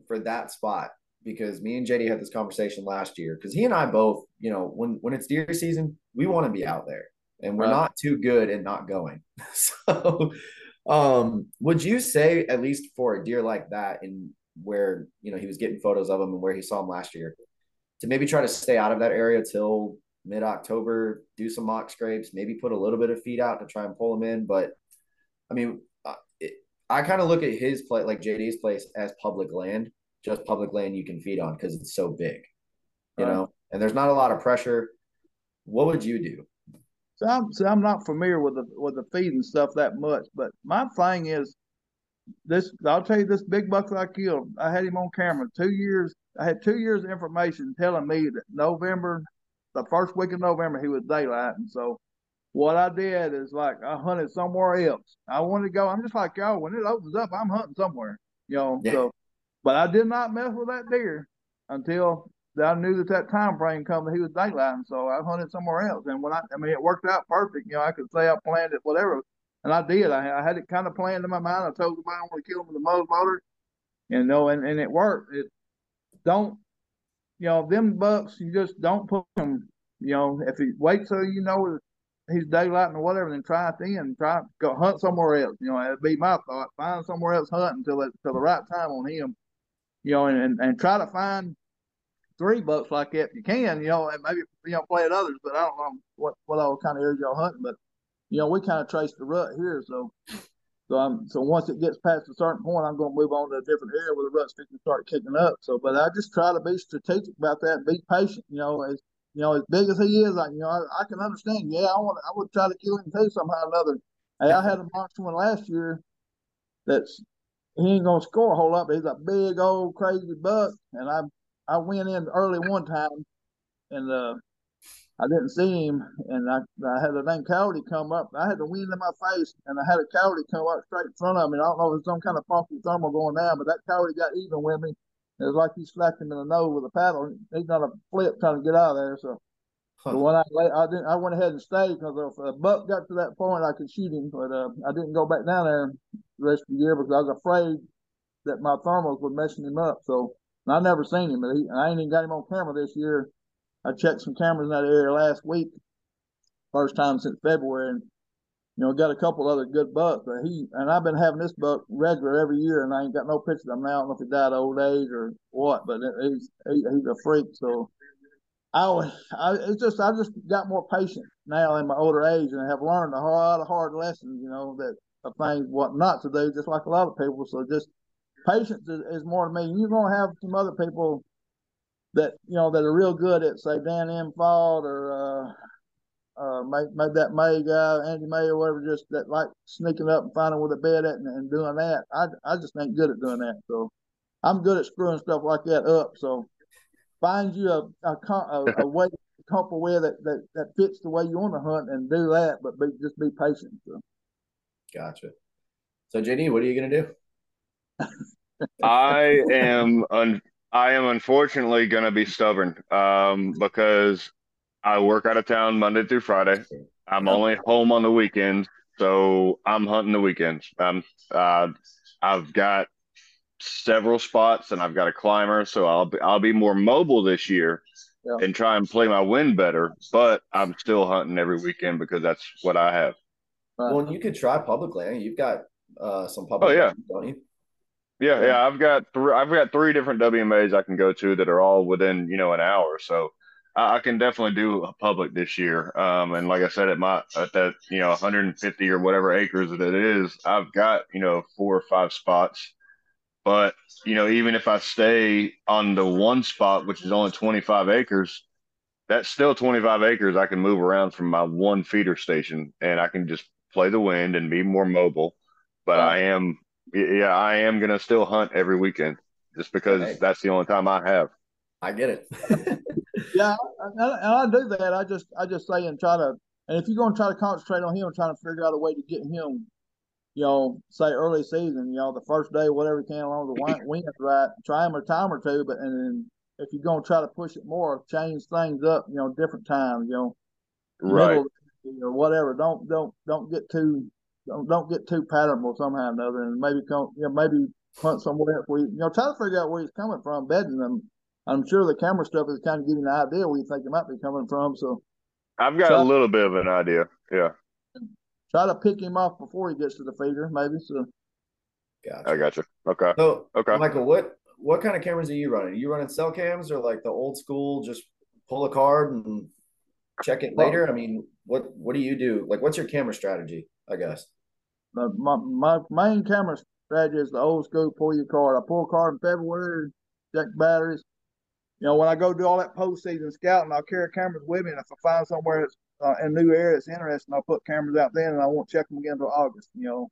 Speaker 6: for that spot, because me and JD had this conversation last year, because he and I both, you know, when when it's deer season, we want to be out there, and we're
Speaker 5: Right.
Speaker 6: not too good at not going. so, um, would you say at least for a deer like that, and where you know he was getting photos of him and where he saw him last year, to maybe try to stay out of that area till mid October, do some mock scrapes, maybe put a little bit of feed out to try and pull him in, but I mean, uh, it, I kind of look at his place, like JD's place, as public land, just public land you can feed on because it's so big, you
Speaker 5: Right.
Speaker 6: know. And there's not a lot of pressure. What would you do?
Speaker 5: So I'm, so I'm not familiar with the with the feeding stuff that much, but my thing is this. I'll tell you this big buck that I killed. I had him on camera two years. I had two years of information telling me that November, the first week of November, he was daylighting. So what I did is like I hunted somewhere else. I wanted to go. I'm just like y'all. When it opens up, I'm hunting somewhere. You know.
Speaker 6: Yeah.
Speaker 5: So, but I did not mess with that deer until I knew that that time frame come that he was daylighting. So I hunted somewhere else. And when I, I mean, it worked out perfect. You know, I could say I planned it, whatever, and I did. I, I had it kind of planned in my mind. I told somebody I want to kill him with a muzzle loader, you know, and, and it worked. It don't, you know, them bucks. You just don't put them. You know, if you wait till you know he's daylighting or whatever, then try it then. Try go hunt somewhere else. You know, that'd be my thought. Find somewhere else hunt until it, till the right time on him. You know, and, and, and try to find three bucks like that if you can, you know, and maybe you know play at others. But I don't know what what all kind of areas y'all hunting. But you know, we kind of trace the rut here, so so I'm so once it gets past a certain point, I'm going to move on to a different area where the rut's fixing to start kicking up. So, but I just try to be strategic about that, and be patient. You know, as you know, as big as he is, I you know I, I can understand. Yeah, I want I would try to kill him too somehow or another. Hey, I had a monster one last year that's he ain't gonna score a whole lot, but he's a big old crazy buck, and I I went in early one time, and uh, I didn't see him, and I, I had a dang coyote come up. I had the wind in my face, and I had a coyote come up straight in front of me. I don't know if it's some kind of funky thermal going down, but that coyote got even with me. It was like he slapped him in the nose with a paddle. He's got a flip trying to get out of there. So,
Speaker 6: Huh.
Speaker 5: but when I I didn't. I went ahead and stayed because if a buck got to that point, I could shoot him. But uh, I didn't go back down there the rest of the year because I was afraid that my thermals were messing him up. So I never seen him, but he, I ain't even got him on camera this year. I checked some cameras in that area last week, first time since February, and you know got a couple other good bucks. But he and I've been having this buck regular every year, and I ain't got no pictures of him now. I don't know if he died of old age or what, but he's he, he's a freak. So I, I it's just I just got more patient now in my older age and have learned a lot of hard lessons, you know, that of things what not to do, just like a lot of people. So just patience is, is more to me. You're gonna have some other people that you know that are real good at say Dan Infalt or uh, uh, made, made that May guy, Andy May or whatever, just that like sneaking up and finding where the bed at and, and doing that. I I just ain't good at doing that. So I'm good at screwing stuff like that up. So find you a a, a, a way couple with that, that that fits the way you want to hunt and do that, but be, just be patient. So.
Speaker 6: Gotcha. So JD, what are you gonna do?
Speaker 4: I am un- I am unfortunately going to be stubborn um, because I work out of town Monday through Friday. I'm only home on the weekends, so I'm hunting the weekends. Um, uh, I've got several spots and I've got a climber, so I'll be, I'll be more mobile this year
Speaker 5: Yeah.
Speaker 4: and try and play my wind better. But I'm still hunting every weekend because that's what I have.
Speaker 5: Right.
Speaker 6: Well, you could try public land. You've got uh, some public
Speaker 4: Oh, yeah.
Speaker 6: land, don't you?
Speaker 4: Yeah, yeah, I've got three. I've got three different WMAs I can go to that are all within you know an hour. So I, I can definitely do a public this year. Um, and like I said, at my at that you know 150 or whatever acres that it is, I've got you know four or five spots. But you know, even if I stay on the one spot, which is only 25 acres, that's still 25 acres. I can move around from my one feeder station, and I can just play the wind and be more mobile. But I am yeah, I am gonna still hunt every weekend just because
Speaker 6: Hey.
Speaker 4: that's the only time I have.
Speaker 6: I get it.
Speaker 5: Yeah, and I, and I do that. I just I just say and try to, and if you're going to try to concentrate on him, trying to figure out a way to get him, you know, say early season, you know, the first day, whatever you can, along with the wind, wind's right, try him a time or two, but and then if you're going to try to push it more, change things up, you know, different times, you know,
Speaker 4: Right.
Speaker 5: middle or whatever. Don't don't don't get too don't don't get too patternable somehow or another, and maybe come you know maybe hunt somewhere else where you, you know try to figure out where he's coming from, bedding them. I'm sure the camera stuff is kind of giving an idea where you think it might be coming from. So
Speaker 4: I've got
Speaker 5: So-
Speaker 4: a little bit of an idea. Yeah,
Speaker 5: try to pick him off before he gets to the feeder, maybe. So
Speaker 6: Gotcha.
Speaker 4: I got you. Okay.
Speaker 6: So,
Speaker 4: Okay.
Speaker 6: Michael, what what kind of cameras are you running? Are you running cell cams or like the old school, just pull a card and check it later? I mean, what what do you do? Like, what's your camera strategy? I guess.
Speaker 5: uh, my my main camera strategy is the old school pull your card. I pull a card in February, check batteries. You know, when I go do all that postseason scouting, I'll carry cameras with me, and if I find somewhere that's uh, in a new area that's interesting, I'll put cameras out then, and I won't check them again until August. You know,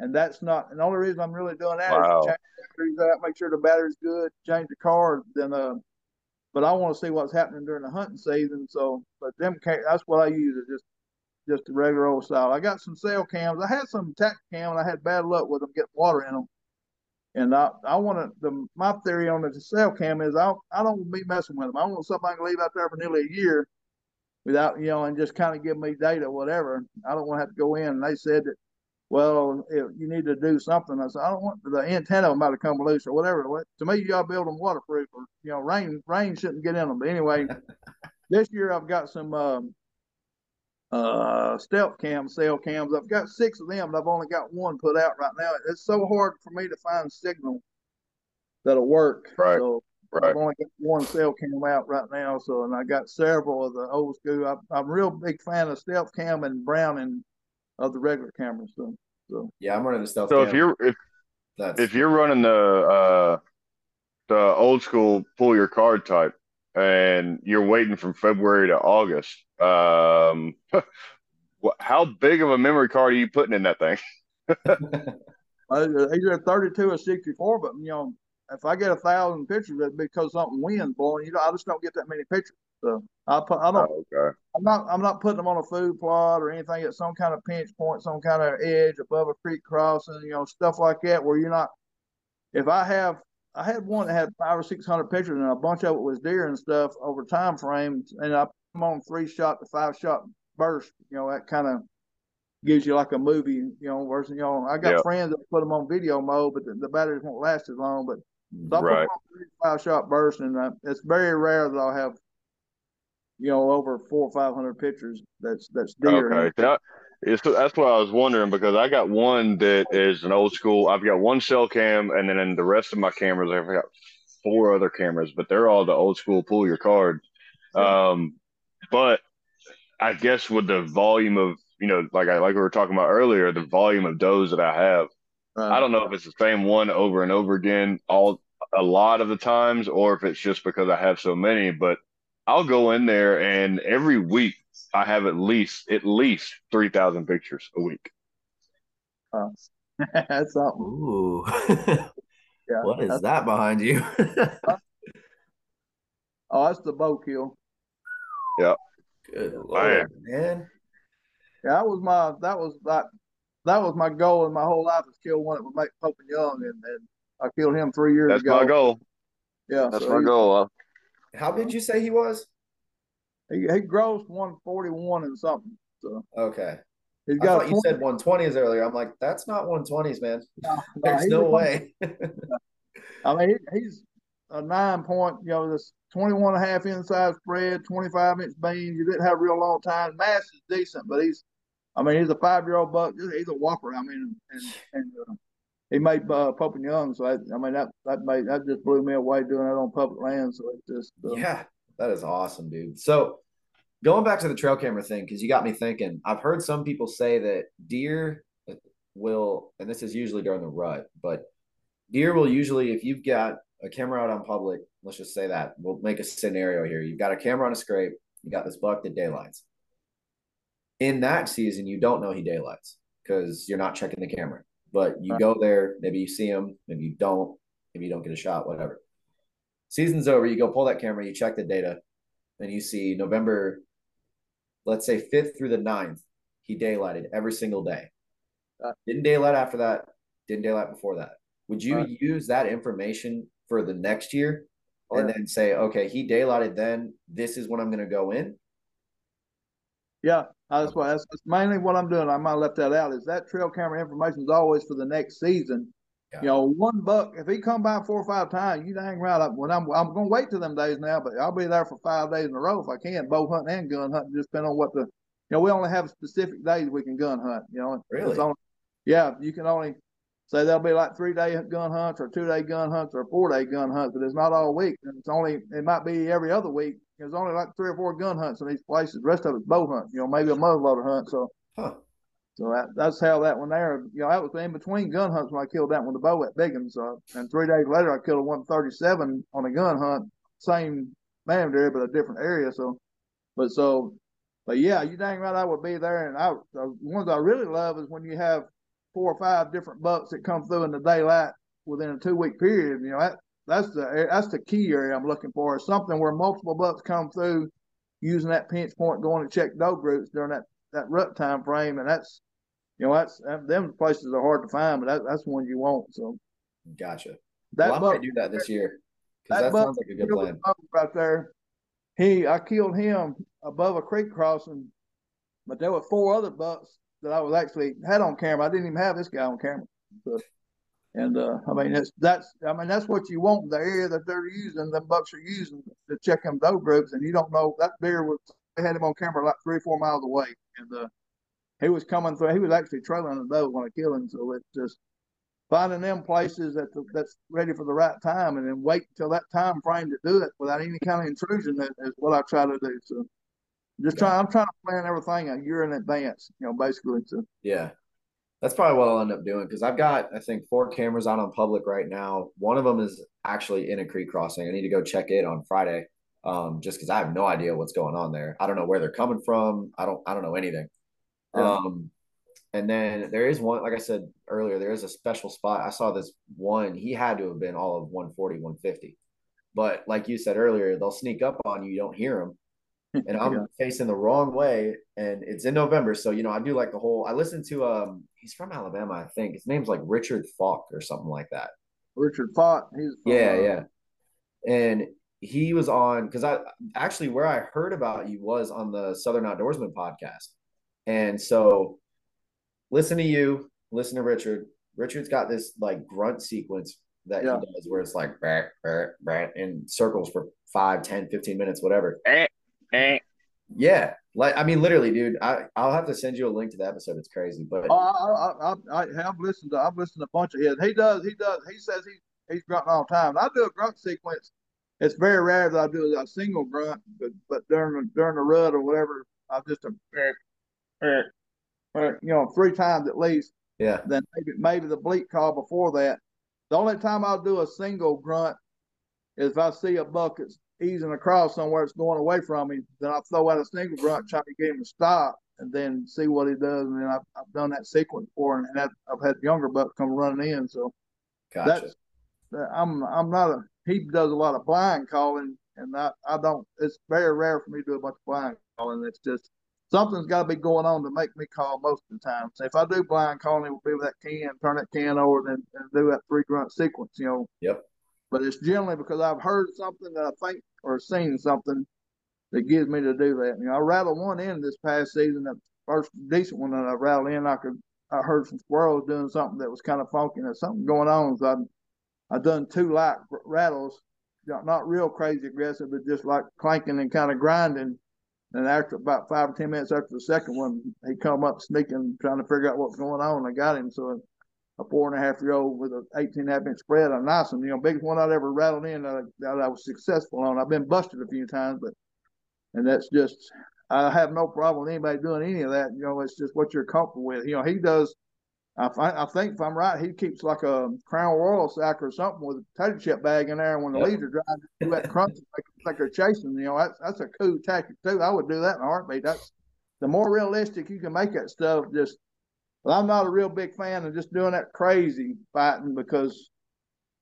Speaker 5: and that's not. And the only reason I'm really doing that is
Speaker 4: Wow.
Speaker 5: to change the batteries out, make sure the battery's good, change the card. Then, uh, but I want to see what's happening during the hunting season. So, but them, that's what I use. Is just just the regular old style. I got some cell cams. I had some tack cam, and I had bad luck with them getting water in them. And I, I want to. The my theory on the cell cam is I, I don't want to be messing with them. I want something I can leave out there for nearly a year, without you know, and just kind of give me data, whatever. I don't want to have to go in. And they said that, well, if you need to do something. I said I don't want the antenna about to come loose or whatever. To me, to build them waterproof, or you know, rain rain shouldn't get in them. But anyway, this year I've got some. Um, uh stealth cam cell cams. I've got six of them, and I've only got one put out right now. It's so hard for me to find signal that'll work.
Speaker 4: Right,
Speaker 5: So
Speaker 4: Right.
Speaker 5: I've only got one cell cam out right now. So and I got several of the old school. I, I'm a real big fan of stealth cam and Browning of the regular cameras. So so
Speaker 6: Yeah, I'm running the stealth.
Speaker 4: So if you're if
Speaker 6: that's
Speaker 4: if you're running the uh the old school pull your card type and you're waiting from February to August, um, how big of a memory card are you putting in that thing?
Speaker 5: uh, either 32 or 64. But you know, if I get a thousand pictures, it's because something winds blowing. You know, I just don't get that many pictures. So I put I don't.
Speaker 4: Oh, okay.
Speaker 5: I'm not I'm not putting them on a food plot or anything at some kind of pinch point, some kind of edge above a creek crossing, you know, stuff like that where you're not if I have I had one that had five or six hundred pictures and a bunch of it was deer and stuff over time frames and I put them on three shot to five shot burst, you know, that kind of gives you like a movie, you know, versus you know, I got
Speaker 4: Yeah.
Speaker 5: friends that put them on video mode, but the, the batteries won't last as long. But so I put
Speaker 4: Right.
Speaker 5: them on three to five shot burst and uh, it's very rare that I'll have you know, over four or five hundred pictures. That's that's deer.
Speaker 4: Okay, that, it's, that's what I was wondering because I got one that is an old school. I've got one cell cam, and then in the rest of my cameras, I've got four other cameras, but they're all the old school pull your card. Um, but I guess with the volume of you know, like I like we were talking about earlier, the volume of does that I have, I don't know if it's the same one over and over again all a lot of the times, or if it's just because I have so many. But I'll go in there, and every week I have at least at least three thousand pictures a week.
Speaker 5: Uh, that's something.
Speaker 3: Ooh.
Speaker 5: Yeah,
Speaker 3: what is that behind you?
Speaker 5: Oh, that's the bow kill.
Speaker 3: Good lord, man.
Speaker 5: Yeah, that was my that was like that was my goal in my whole life is kill one that would make Pope and Young, and, and I killed him three years
Speaker 4: That's
Speaker 5: ago.
Speaker 4: That's my goal.
Speaker 5: Yeah,
Speaker 4: That's
Speaker 5: so
Speaker 4: my
Speaker 5: he,
Speaker 4: goal.
Speaker 3: How did you say he was?
Speaker 5: He, he grossed one forty one and something. So
Speaker 3: Okay.
Speaker 5: He's got.
Speaker 3: thought
Speaker 5: a
Speaker 3: you
Speaker 5: 20
Speaker 3: said 120s earlier. I'm like, that's not 120s, man.
Speaker 5: no,
Speaker 3: There's no way.
Speaker 5: I mean, he, he's a nine point. You know, this 21 and a half inside spread, twenty five inch beams. You didn't have real long time. Mass is decent, but he's. I mean, he's a five year old buck. He's a whopper. I mean, and and uh, he made uh, Pope and Young. So I, I mean, that that made that just blew me away doing that on public land. So it just uh,
Speaker 3: Yeah, that is awesome, dude. So going back to the trail camera thing, because you got me thinking, I've heard some people say that deer will, and this is usually during the rut, but deer will usually, if you've got a camera out on public, let's just say that, we'll make a scenario here. You've got a camera on a scrape, you got this buck that daylights. In that season, you don't know he daylights because you're not checking the camera. But you go there, maybe you see him, maybe you don't, maybe you don't get a shot, whatever. Season's over, you go pull that camera, you check the data, and you see November, let's say 5th through the 9th, he daylighted every single day. Didn't daylight after that, didn't daylight before that. Would you
Speaker 5: Right.
Speaker 3: use that information for the next year
Speaker 5: Oh,
Speaker 3: and then say, okay, he daylighted then, this is when I'm going to go in?
Speaker 5: Yeah, that's why that's, that's mainly what I'm doing. I might have left that out. Is that trail camera information is always for the next season.
Speaker 3: Yeah.
Speaker 5: You know, one buck if he come by four or five times, you dang right. I, when I'm I'm gonna wait till them days now, but I'll be there for five days in a row if I can. Bow hunting and gun hunting, just depending on what the you know. We only have specific days we can gun hunt. You know,
Speaker 3: Really?
Speaker 5: Only, yeah, you can only say there'll be like three day gun hunts or two day gun hunts or four day gun hunts, but it's not all week. And it's only it might be every other week. There's only like three or four gun hunts in these places. The rest of it's bow hunt. You know, maybe a muzzleloader hunt. So
Speaker 3: Huh.
Speaker 5: so that, that's how that one there. You know, that was in between gun hunts when I killed that one with the bow at Biggins. Uh, and three days later, I killed a 137 on a gun hunt, same man area, but a different area. So, but so, but yeah, you dang right, I would be there. And I, the ones I really love is when you have four or five different bucks that come through in the daylight within a two week period. You know, that that's the that's the key area I'm looking for. Is something where multiple bucks come through using that pinch point, going to check doe groups during that that rut time frame, and that's you know that's that, them places are hard to find, but that, that's one you want. So
Speaker 3: Gotcha.
Speaker 5: that
Speaker 3: well, I
Speaker 5: buck
Speaker 3: might do that this year because
Speaker 5: that
Speaker 3: sounds like a good plan.
Speaker 5: right there. He I killed him above a creek crossing, but there were four other bucks that I was actually had on camera. I didn't even have this guy on camera. So, and uh, I mean that's that's I mean that's what you want the area that they're using, the bucks are using to check them doe groups, and you don't know that deer was they had him on camera like three or four miles away, and uh, he was coming through. He was actually trailing the doe when I killed him, so it's just finding them places that that's ready for the right time, and then wait until that time frame to do it without any kind of intrusion. Is, is what I try to do. So just trying, I'm trying to plan everything a year in advance. You know, basically. So
Speaker 3: Yeah. That's probably what I'll end up doing because I've got, I think, four cameras out on public right now. One of them is actually in a creek crossing. I need to go check it on Friday, um, just because I have no idea what's going on there. I don't know where they're coming from. I don't, I don't know anything.
Speaker 5: Yeah.
Speaker 3: Um, and then there is one, like I said earlier, there is a special spot. I saw this one. He had to have been all of 140, 150. But like you said earlier, they'll sneak up on you. You don't hear them and I'm
Speaker 5: Yeah.
Speaker 3: facing the wrong way, and it's in November. So you know, I do like the whole. I listened to um, he's from Alabama, I think. His name's like Richard Falk or something like that.
Speaker 5: Richard Falk. he's from,
Speaker 3: Yeah,
Speaker 5: uh,
Speaker 3: yeah. And he was on because I actually where I heard about you was on the Southern Outdoorsman podcast, and so listen to you, listen to Richard. Richard's got this like grunt sequence that
Speaker 5: Yeah.
Speaker 3: he does where it's like brah, brah, brah, in circles for 5, 10, 15 minutes, whatever.
Speaker 4: Eh.
Speaker 3: Yeah, like I mean, literally, dude. I I'll have to send you a link to the episode. It's crazy, but
Speaker 5: Oh, I, I, I, I have listened to. I've listened to a bunch of his. He does. He does. He says he he's grunting all the time. And I do a grunt sequence. it's very rare that I do a single grunt, but but during during the rut or whatever, I just a you know three times at least.
Speaker 6: Yeah.
Speaker 5: Then maybe maybe the bleat call before that. The only time I'll do a single grunt is if I see a buck that's easing across somewhere it's going away from me, then I'll throw out a single grunt try to get him to stop and then see what he does. And then I've, I've done that sequence before and I've, I've had younger bucks come running in. So
Speaker 6: Gotcha.
Speaker 5: that's I'm I'm not a he does a lot of blind calling and I, I don't it's very rare for me to do a bunch of blind calling. It's just something's got to be going on to make me call most of the time. So if I do blind calling, it will be with that can, turn that can over, then and do that three grunt sequence. You know.
Speaker 6: Yep.
Speaker 5: But it's generally because I've heard something that I think or seen something that gives me to do that. You know, I rattled one in this past season, the first decent one that I rattled in. I could I heard some squirrels doing something that was kind of funky. There's something going on. So I I done two light rattles, not real crazy aggressive, but just like clanking and kind of grinding and after about five or ten minutes after the second one, he come up sneaking, trying to figure out what's going on. I got him. So a four and a half year old with an 18 and a half inch spread, a nice one, you know, biggest one I'd ever rattled in that, that I was successful on. I've been busted a few times, but and that's just I have no problem with anybody doing any of that. You know, it's just what you're comfortable with. You know, he does I, I think if I'm right, he keeps like a Crown Royal sack or something with a potato chip bag in there. And when the yep. leads are dry, do that crunch like, like they're chasing. You know, that's that's a cool tactic too. I would do that in a heartbeat. That's the more realistic you can make that stuff. Just, well, I'm not a real big fan of just doing that crazy fighting because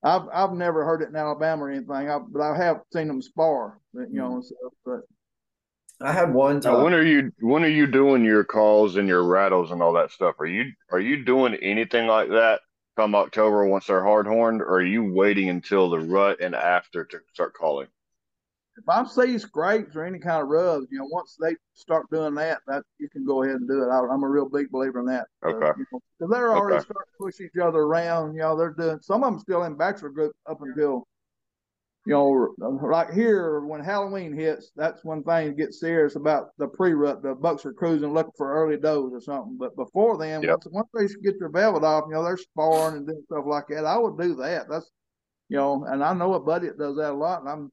Speaker 5: I've I've never heard it in Alabama or anything. I, but I have seen them spar. You know, mm-hmm. so, but
Speaker 6: I had one time.
Speaker 4: Now, when are you when are you doing your calls and your rattles and all that stuff? Are you are you doing anything like that come October once they're hard horned, or are you waiting until the rut and after to start calling?
Speaker 5: If I see scrapes or any kind of rubs, you know, once they start doing that, that you can go ahead and do it. I, am a real big believer in that.
Speaker 4: Okay. Uh,
Speaker 5: you know, they're already okay. starting to push each other around. You know, they're doing some of them still in bachelor group up until you know, right here when Halloween hits, that's when things get serious about the pre-rut. The bucks are cruising looking for early does or something. But before then, yep. once, once they get their velvet off, you know, they're sparring and doing stuff like that. I would do that. That's, you know, and I know a buddy that does that a lot. And I'm,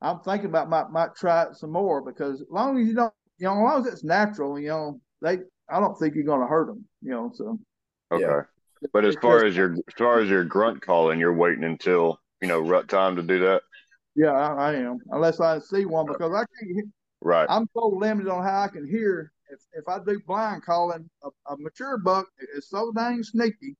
Speaker 5: I'm thinking about might might try it some more because as long as you don't, you know, as long as it's natural, you know, they, I don't think you're going to hurt them, you know. So.
Speaker 4: Okay. Yeah. But as far as your as far as your grunt calling, you're waiting until you know rut time to do that?
Speaker 5: Yeah, I, I am. Unless I see one because I can't.
Speaker 4: Right.
Speaker 5: I'm so limited on how I can hear. If if I do blind calling, a, a mature buck is so dang sneaky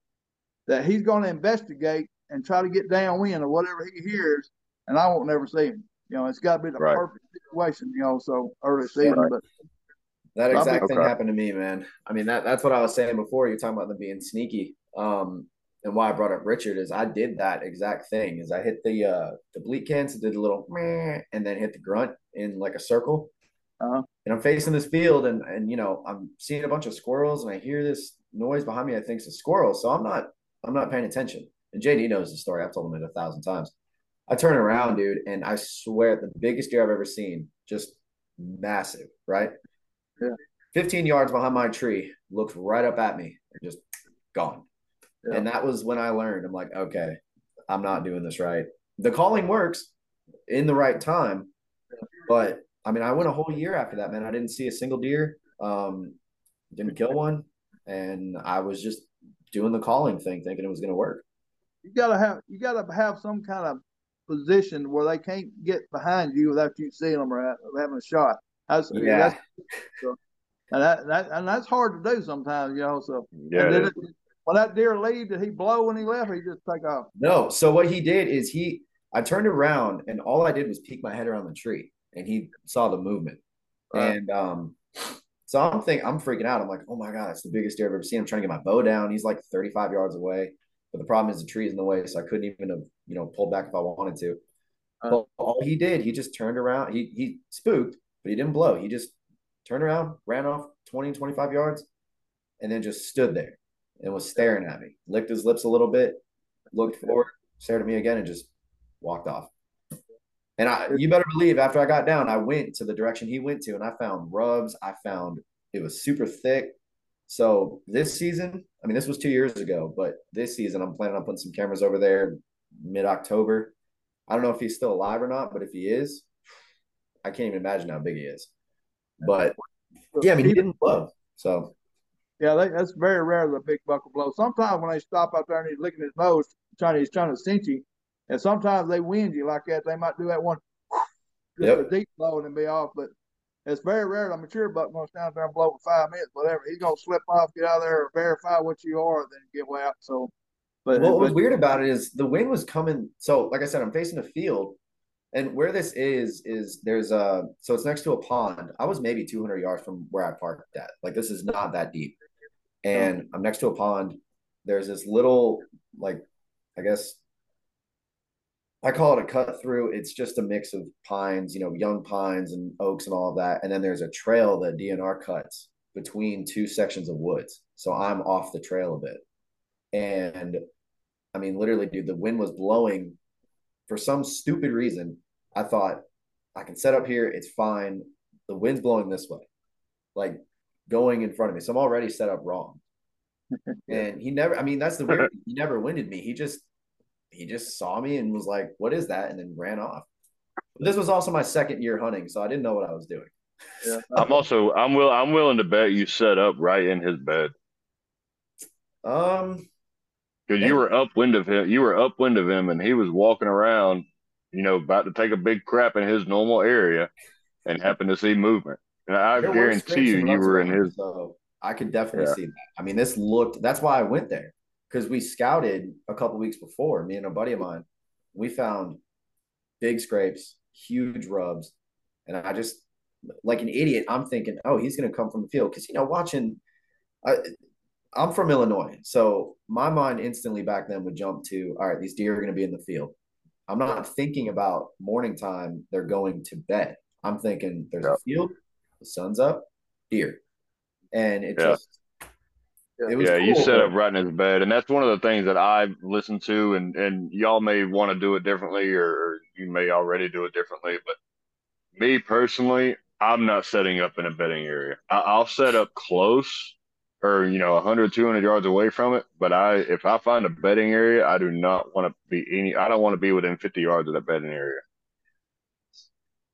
Speaker 5: that he's going to investigate and try to get downwind or whatever he hears, and I won't never see him. You know, it's got to be the right. perfect situation. You know, so early season, right. but.
Speaker 6: That exact thing okay. happened to me, man. I mean, that that's what I was saying before. You're talking about them being sneaky. Um, and why I brought up Richard is I did that exact thing. Is I hit the uh the bleat cans, did a little meh, and then hit the grunt in like a circle.
Speaker 5: Uh-huh.
Speaker 6: And I'm facing this field, and and you know I'm seeing a bunch of squirrels, and I hear this noise behind me. I think it's a squirrel, so I'm not I'm not paying attention. And JD knows the story. I've told him it a thousand times. I turn around, dude, and I swear the biggest deer I've ever seen, just massive, right?
Speaker 5: Yeah.
Speaker 6: 15 yards behind my tree, looks right up at me and just gone. Yeah. And that was when I learned I'm like, okay, I'm not doing this right. The calling works in the right time. But I mean, I went a whole year after that, man. I didn't see a single deer, um, didn't kill one. And I was just doing the calling thing, thinking it was going to work.
Speaker 5: You gotta have you gotta have some kind of position where they can't get behind you without you seeing them or having a shot. That's,
Speaker 6: yeah.
Speaker 5: That's, so, and that, that and that's hard to do sometimes, you know. So
Speaker 4: yeah,
Speaker 5: when that deer leave, did he blow when he left, or he just take off?
Speaker 6: No. So what he did is he, I turned around and all I did was peek my head around the tree, and he saw the movement, right. and um, so I'm thinking, I'm freaking out. I'm like, oh my god, it's the biggest deer I've ever seen. I'm trying to get my bow down. He's like 35 yards away, but the problem is the tree's in the way, so I couldn't even have, you know, pulled back if I wanted to. Uh, but all he did, he just turned around. He he spooked, but he didn't blow. He just turned around, ran off 20, 25 yards, and then just stood there and was staring at me. Licked his lips a little bit, looked forward, stared at me again, and just walked off. And I, you better believe, after I got down, I went to the direction he went to, and I found rubs. I found it was super thick. So this season, I mean, this was two years ago, but this season, I'm planning on putting some cameras over there mid October. I don't know if he's still alive or not, but if he is, I can't even imagine how big he is. But yeah, I mean, he didn't blow. So
Speaker 5: yeah, they, that's very rare the big buck will blow. Sometimes when they stop out there and he's licking his nose, trying he's trying to cinch you, and sometimes they wind you like that. They might do that one, just
Speaker 6: Yep.
Speaker 5: a deep blow and then be off. But it's very rare that a mature buck going to stand there and blow for five minutes, whatever. He's going to slip off, get out of there, verify what you are, then get out. So, but
Speaker 6: what was weird about it is the wind was coming. So, like I said, I'm facing the field, and where this is is there's a so it's next to a pond. I was maybe 200 yards from where I parked at. Like this is not that deep, and I'm next to a pond. There's this little like, I guess I call it a cut through. It's just a mix of pines, you know, young pines and oaks and all of that. And then there's a trail that DNR cuts between two sections of woods. So I'm off the trail a bit. And I mean, literally, dude, the wind was blowing for some stupid reason. I thought I can set up here. It's fine. The wind's blowing this way, like going in front of me. So I'm already set up wrong. And he never, I mean, that's the weird thing. He never winded me. He just, he just saw me and was like, what is that? And then ran off. But this was also my second year hunting. So I didn't know what I was doing.
Speaker 5: yeah.
Speaker 4: I'm also I'm will I'm willing to bet you set up right in his bed
Speaker 6: Um,
Speaker 4: because you were upwind of him. You were upwind of him, and he was walking around, you know, about to take a big crap in his normal area, and happened to see movement. And I guarantee you, you were in his.
Speaker 6: So I could definitely
Speaker 4: Yeah.
Speaker 6: see that. I mean, this looked. That's why I went there because we scouted a couple weeks before. Me and a buddy of mine, we found big scrapes, huge rubs, and I just like an idiot. I'm thinking, oh, he's going to come from the field because you know, watching. I, I'm from Illinois, so my mind instantly back then would jump to, all right, these deer are going to be in the field. I'm not thinking about morning time; they're going to bed. I'm thinking there's
Speaker 4: Yeah.
Speaker 6: a field, the sun's up, deer, and it
Speaker 4: Yeah.
Speaker 6: just it was
Speaker 4: Yeah, you set up right in his bed, and that's one of the things that I've listened to, and and y'all may want to do it differently, or, or you may already do it differently. But me personally, I'm not setting up in a bedding area. I, I'll set up close, or you know, 100, 200 yards away from it. But I, if I find a bedding area, I do not want to be any. I don't want to be within 50 yards of that bedding area.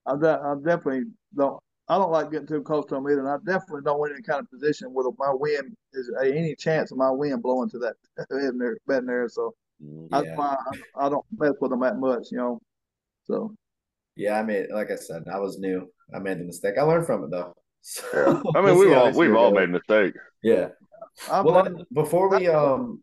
Speaker 5: I, de- I definitely don't. I don't like getting too close to them either. And I definitely don't want any kind of position where my wind is any chance of my wind blowing to that in there, bed there. So that's why I, I don't mess with them that much, you know. So
Speaker 6: Yeah, I made like I said, I was new. I made the mistake. I learned from it though. So,
Speaker 4: Yeah. I mean,
Speaker 6: we'll see
Speaker 4: we've all we've all made mistakes.
Speaker 6: Yeah.
Speaker 5: I'm
Speaker 6: Well, uh, before we um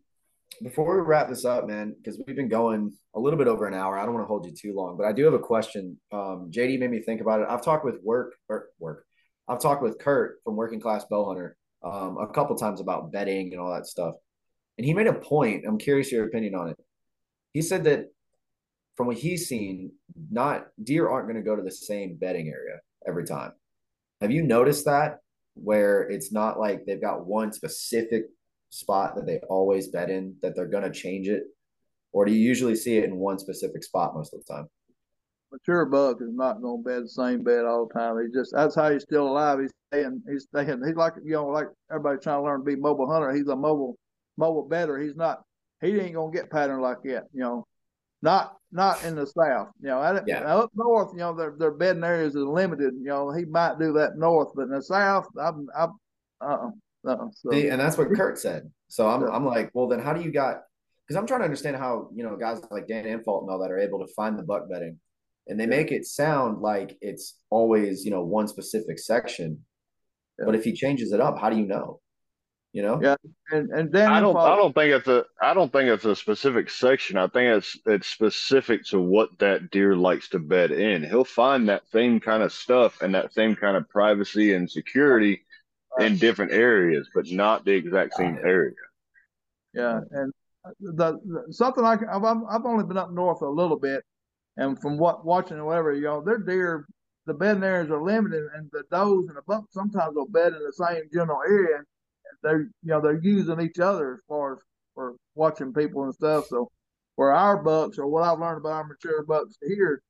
Speaker 6: before we wrap this up, man, because we've been going a little bit over an hour. I don't want to hold you too long, but I do have a question. Um, JD made me think about it. I've talked with work or work. I've talked with Kurt from Working Class Bowhunter um, a couple times about betting and all that stuff, and he made a point. I'm curious your opinion on it. He said that from what he's seen, not deer aren't going to go to the same bedding area every time. Have you noticed that where it's not like they've got one specific spot that they always bet in that they're going to change it? Or do you usually see it in one specific spot most of the time?
Speaker 5: mature buck is not going to bed the same bed all the time. He just that's how he's still alive. He's staying. He's staying. He's like you know, like everybody trying to learn to be mobile hunter. He's a mobile mobile better. He's not. He ain't gonna get pattern like that. You know, not not in the south. You know,
Speaker 6: Yeah.
Speaker 5: up north. You know, their their bedding areas is limited. You know, he might do that north, but in the south, I'm I'm uh So
Speaker 6: See, and that's what Kurt said. So I'm
Speaker 5: Yeah.
Speaker 6: I'm like, well, then how do you got? Because I'm trying to understand how you know guys like Dan Infalt and all that are able to find the buck betting, and they make it sound like it's always you know one specific section.
Speaker 5: Yeah.
Speaker 6: But if he changes it up, how do you know? You know?
Speaker 5: Yeah. and and then
Speaker 4: I don't. I don't think it's a. I don't think it's a specific section. I think it's it's specific to what that deer likes to bed in. He'll find that same kind of stuff and that same kind of privacy and security in different areas, but not the exact same area.
Speaker 5: Yeah, and the, the something I I've I've only been up north a little bit, and from what watching or whatever, you know, their deer, the bedding areas are limited, and the does and the bucks sometimes will bed in the same general area. And they're you know they're using each other as far as for watching people and stuff. So where our bucks or what I've learned about our mature bucks here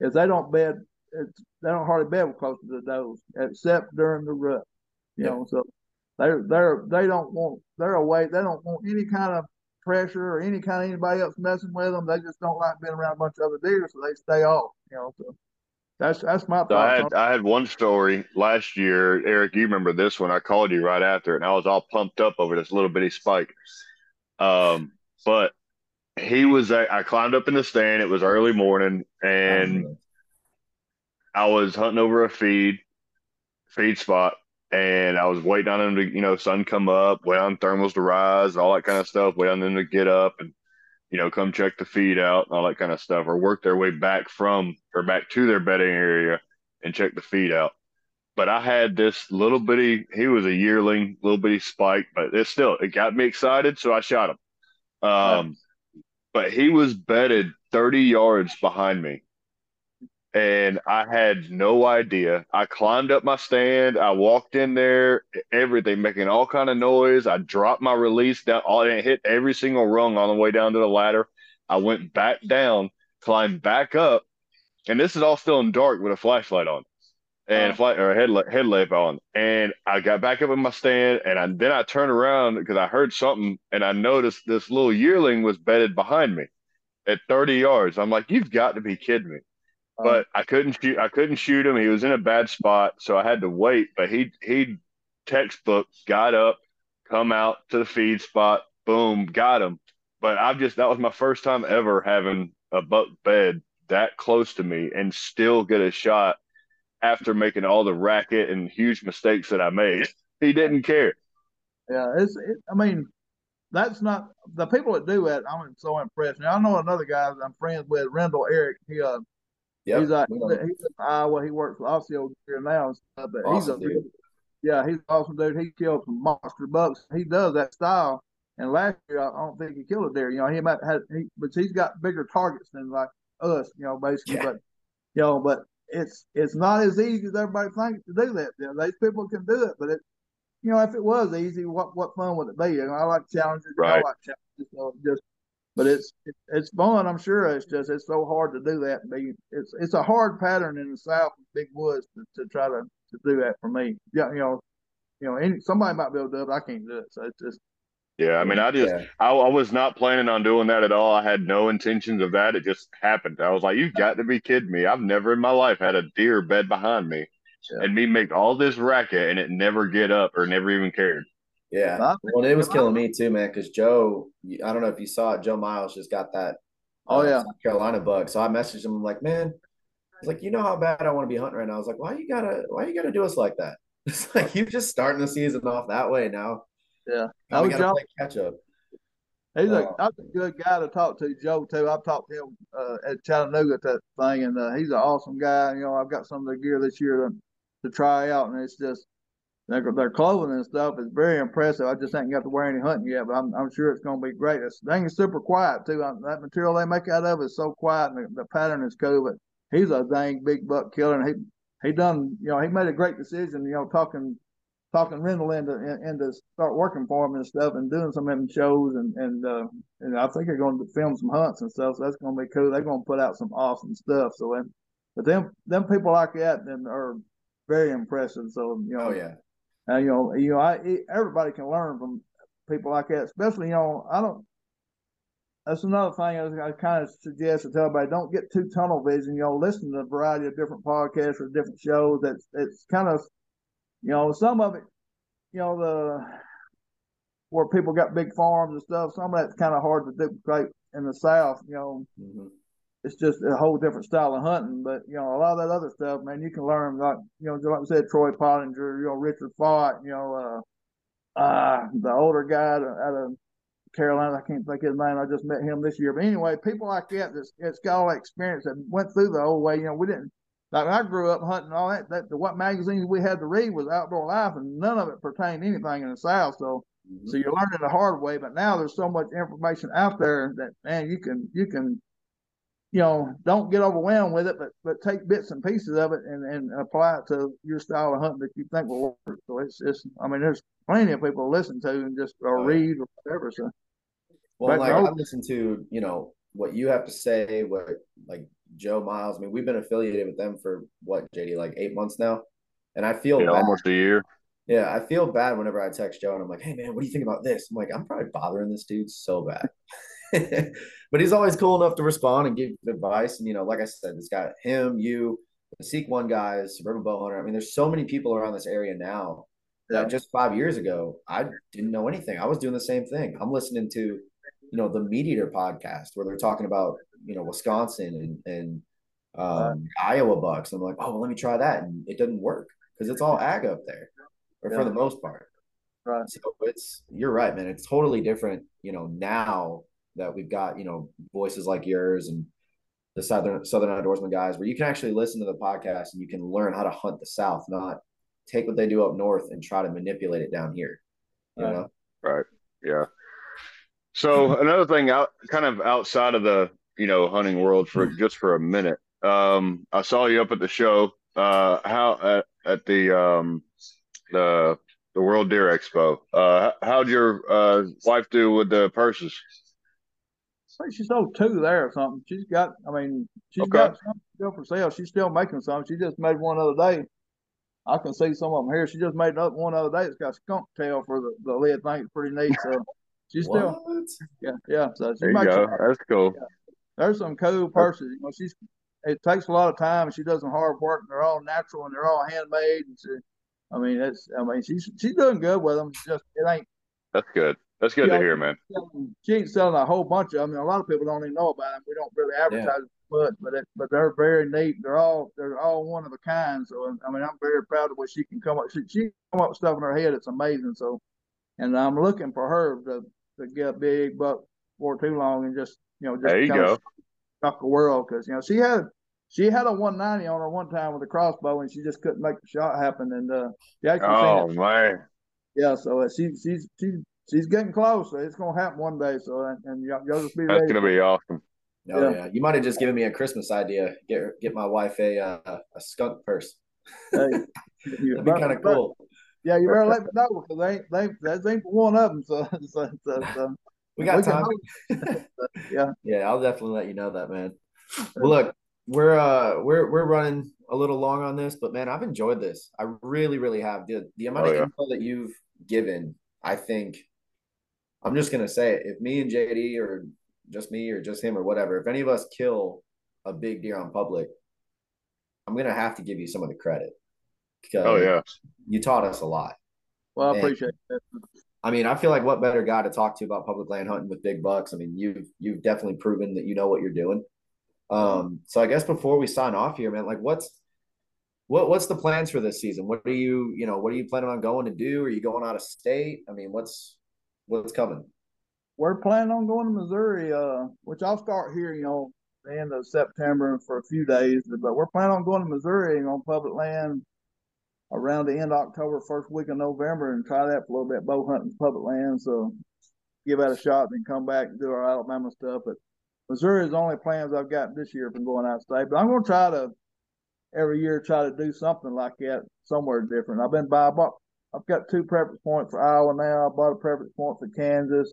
Speaker 5: is they don't bed. It's, they don't hardly bed close to the does except during the rut. You
Speaker 6: Yep.
Speaker 5: know, so they're they're they don't want they're away. They don't want any kind of pressure or any kind of anybody else messing with them. They just don't like being around a bunch of other deer, so they stay off. You know, so that's that's my
Speaker 4: So I had I had one story last year, Eric. You remember this one? I called you right after and I was all pumped up over this little bitty spike. Um, but he was. I I climbed up in the stand. It was early morning, and I was hunting over a feed feed spot, and I was waiting on them to you know sun come up, wait on thermals to rise, all that kind of stuff. Wait on them to get up and you know come check the feed out, and all that kind of stuff, or work their way back from or back to their bedding area and check the feed out. But I had this little bitty. He was a yearling, little bitty spike, but it still it got me excited, so I shot him. Um, but he was bedded 30 yards behind me and I had no idea. I climbed up my stand. I walked in there, everything making all kind of noise. I dropped my release down. All it hit every single rung on the way down to the ladder. I went back down, climbed back up, and this is all still in dark with a flashlight on and
Speaker 5: Oh.
Speaker 4: flight or a headlamp, headlamp on. And I got back up in my stand, and I, then I turned around because I heard something, and I noticed this little yearling was bedded behind me at 30 yards. I'm like, you've got to be kidding me but I couldn't shoot. I couldn't shoot him. He was in a bad spot, so I had to wait. But he he textbook got up, come out to the feed spot, boom, got him. But I've just that was my first time ever having a buck bed that close to me and still get a shot after making all the racket and huge mistakes that I made. He didn't care.
Speaker 5: Yeah, it's. It, I mean, that's not the people that do it. I'm so impressed. Now I know another guy that I'm friends with, Rendell Eric. He uh,
Speaker 6: Yep.
Speaker 5: he's
Speaker 6: know.
Speaker 5: he's in Iowa. Uh, he works for Osceola here now and stuff. But
Speaker 6: Awesome,
Speaker 5: he's a
Speaker 6: dude.
Speaker 5: yeah, he's an awesome dude. He killed some monster bucks. He does that style. And last year, I don't think he killed a deer. You know, he might have, he, but he's got bigger targets than like us. You know, basically.
Speaker 6: Yeah.
Speaker 5: But you know, but it's it's not as easy as everybody thinks to do that. You know, these people can do it, but it, you know, if it was easy, what what fun would it be? You know, I like challenges. know, I like challenges. So just, but it's it's fun. I'm sure it's just it's so hard to do that. Be it's it's a hard pattern in the south, big woods, to, to try to to do that for me. Yeah, you know, you know, any, somebody might be able to do it. but I can't do it. So it's just
Speaker 4: Yeah, I mean, I just
Speaker 6: Yeah.
Speaker 4: I, I was not planning on doing that at all. I had no intentions of that. It just happened. I was like, "You've got to be kidding me! I've never in my life had a deer bed behind me,
Speaker 5: Yeah.
Speaker 4: and me make all this racket and it never get up or never even cared."
Speaker 6: Yeah. Well, it was killing me too, man. Because Joe, I don't know if you saw it. Joe Miles just got that.
Speaker 5: Oh,
Speaker 6: uh,
Speaker 5: yeah.
Speaker 6: South Carolina bug. So I messaged him I'm like, man, I was like, you know how bad I want to be hunting right now. I was like, why you gotta, why you gotta do us like that? It's like you're just starting the season off that way now.
Speaker 5: Yeah.
Speaker 6: Now
Speaker 5: I
Speaker 6: we
Speaker 5: was
Speaker 6: gotta
Speaker 5: Joe-
Speaker 6: play catch up.
Speaker 5: He's a,
Speaker 6: Uh,
Speaker 5: that's a good guy to talk to, Joe too. I've talked to him uh, at Chattanooga at that thing, and uh, he's an awesome guy. You know, I've got some of the gear this year to, to try out, and it's just their, their clothing and stuff is very impressive. I just ain't got to wear any hunting yet, but I'm, I'm sure it's going to be great. This thing is super quiet too. Uh, That material they make out of is so quiet, and the, the pattern is cool. But he's a dang big buck killer, and he he done you know he made a great decision. You know, talking talking Rendell into in- into start working for him and stuff, and doing some of them shows, and and uh, and I think they're going to film some hunts and stuff. So that's going to be cool. They're going to put out some awesome stuff. So, and, but them them people like that then are very impressive. So you know,
Speaker 6: Oh yeah.
Speaker 5: Uh, you know, you know, I everybody can learn from people like that. Especially, you know, I don't. That's another thing I, I kind of suggest to tell everybody: don't get too tunnel vision. You know, listen to a variety of different podcasts or different shows. That's it's kind of, you know, some of it, you know, the where people got big farms and stuff. Some of that's kind of hard to duplicate in the South. You know,
Speaker 6: Mhm.
Speaker 5: It's just a whole different style of hunting. But you know, a lot of that other stuff, man, you can learn. Like you know, just like we said, Troy Pottinger, you know, Richard Fott, you know, uh, uh, the older guy out of- Carolina. I can't think of his name. I just met him this year. But anyway, people like that that's it's got all that experience that went through the old way. You know, we didn't. Like I grew up hunting, all that, that the what magazines we had to read was Outdoor Life, and none of it pertained to anything in the South. So,
Speaker 6: Mhm.
Speaker 5: so you're learning the hard way. But now there's so much information out there that man, you can you can you know, don't get overwhelmed with it, but but take bits and pieces of it and, and apply it to your style of hunting that you think will work. So it's it's I mean, there's plenty of people to listen to and just or read or whatever. So
Speaker 6: Well,
Speaker 5: But
Speaker 6: like I listen to, you know, what you have to say, what like Joe Miles. I mean, we've been affiliated with them for what, JD, like eight months now. And I feel
Speaker 4: Yeah, almost a year.
Speaker 6: Yeah, I feel bad whenever I text Joe and I'm like, "Hey man, what do you think about this?" I'm like, "I'm probably bothering this dude so bad," but he's always cool enough to respond and give advice. And you know, like I said, it's got him, you, the Seek One guys, Suburban Bow Hunter. I mean, there's so many people around this area now that
Speaker 5: Yeah.
Speaker 6: just five years ago I didn't know anything. I was doing the same thing. I'm listening to, you know, the MeatEater podcast where they're talking about, you know, Wisconsin and and um, Iowa bucks. I'm like, oh, well, let me try that, and it doesn't work because it's all ag up there, or for the most part.
Speaker 5: Right.
Speaker 6: So it's you're right, man. It's totally different, you know, now that we've got, you know, voices like yours and the Southern Southern Outdoorsman guys where you can actually listen to the podcast and you can learn how to hunt the South, not take what they do up north and try to manipulate it down here. You
Speaker 5: Right.
Speaker 6: know?
Speaker 4: Right. Yeah. So another thing out kind of outside of the, you know, hunting world for just for a minute. Um, I saw you up at the show, uh, how at, at the um the the World Deer Expo. Uh how'd your uh wife do with the purses?
Speaker 5: I think she sold two there or something. She's got, I mean, she's
Speaker 4: Okay.
Speaker 5: got some still for sale. She's still making some. She just made one other day. I can see some of them here. She just made another one other day. It's got skunk tail for the, the lid. I think it's pretty neat. So she's still,
Speaker 6: What?
Speaker 5: yeah, yeah. So she
Speaker 4: There you
Speaker 5: makes
Speaker 4: go.
Speaker 5: some-
Speaker 4: That's cool.
Speaker 5: there's some cool purses. You know, she's it takes a lot of time. and She does some hard work. And they're all natural and they're all handmade. And she, I mean, it's I mean, she's she's doing good with them. It's just it ain't
Speaker 4: That's good. That's good
Speaker 5: Yeah.
Speaker 4: to hear, man.
Speaker 5: selling- she ain't selling a whole bunch of them. I mean, a lot of people don't even know about them. We don't really advertise much, but it, but they're very neat. They're all they're all one of a kind. So I mean, I'm very proud of what she can come up. She she come up with stuff in her head. It's amazing. So, and I'm looking for her to to get big, but for too long and just you know just
Speaker 4: There you
Speaker 5: kinda
Speaker 4: go.
Speaker 5: shock the world because you know she had she had a 190 on her one time with a crossbow and she just couldn't make the shot happen and uh she actually
Speaker 4: Oh man.
Speaker 5: yeah so uh, she she's she's she's getting close it's gonna happen one day so and, and y'all, y'all just be
Speaker 4: That's
Speaker 5: ready
Speaker 4: gonna be awesome.
Speaker 6: Oh
Speaker 5: Yeah.
Speaker 6: yeah. You might have just given me a Christmas idea. Get get my wife a uh, a skunk purse.
Speaker 5: Hey,
Speaker 6: That'd be kind of cool.
Speaker 5: yeah you better let me know because they ain't they that's ain't one of them so so, so, so
Speaker 6: We got
Speaker 5: We
Speaker 6: time.
Speaker 5: Yeah.
Speaker 6: Yeah, I'll definitely let you know that, man. Well, look, we're uh we're we're running a little long on this, but man, I've enjoyed this. I really, really have. The the amount
Speaker 4: Oh,
Speaker 6: of
Speaker 4: yeah.
Speaker 6: info that you've given, I think I'm just gonna say it. If me and JD or just me or just him or whatever, if any of us kill a big deer on public, I'm gonna have to give you some of the credit. Because
Speaker 4: Oh yeah.
Speaker 6: you taught us a lot.
Speaker 5: well I
Speaker 6: Man.
Speaker 5: appreciate that
Speaker 6: I mean, I feel like what better guy to talk to about public land hunting with big bucks. I mean, you've you've definitely proven that you know what you're doing. Um, so I guess before we sign off here, man, like what's what what's the plans for this season? What are you, you know, what are you planning on going to do? Are you going out of state? I mean, what's what's coming?
Speaker 5: we're planning on going to Missouri, uh, which I'll start here, you know, the end of September for a few days. But we're planning on going to Missouri on public land around the end of October, first week of November, and try that for a little bit, bow hunting public land. So give that a shot, then come back and do our Alabama stuff. But Missouri is the only plans I've got this year from going out of state. But I'm going to try to every year try to do something like that somewhere different. I've been by, I bought, I've got two preference points for Iowa now. I bought a preference point for Kansas.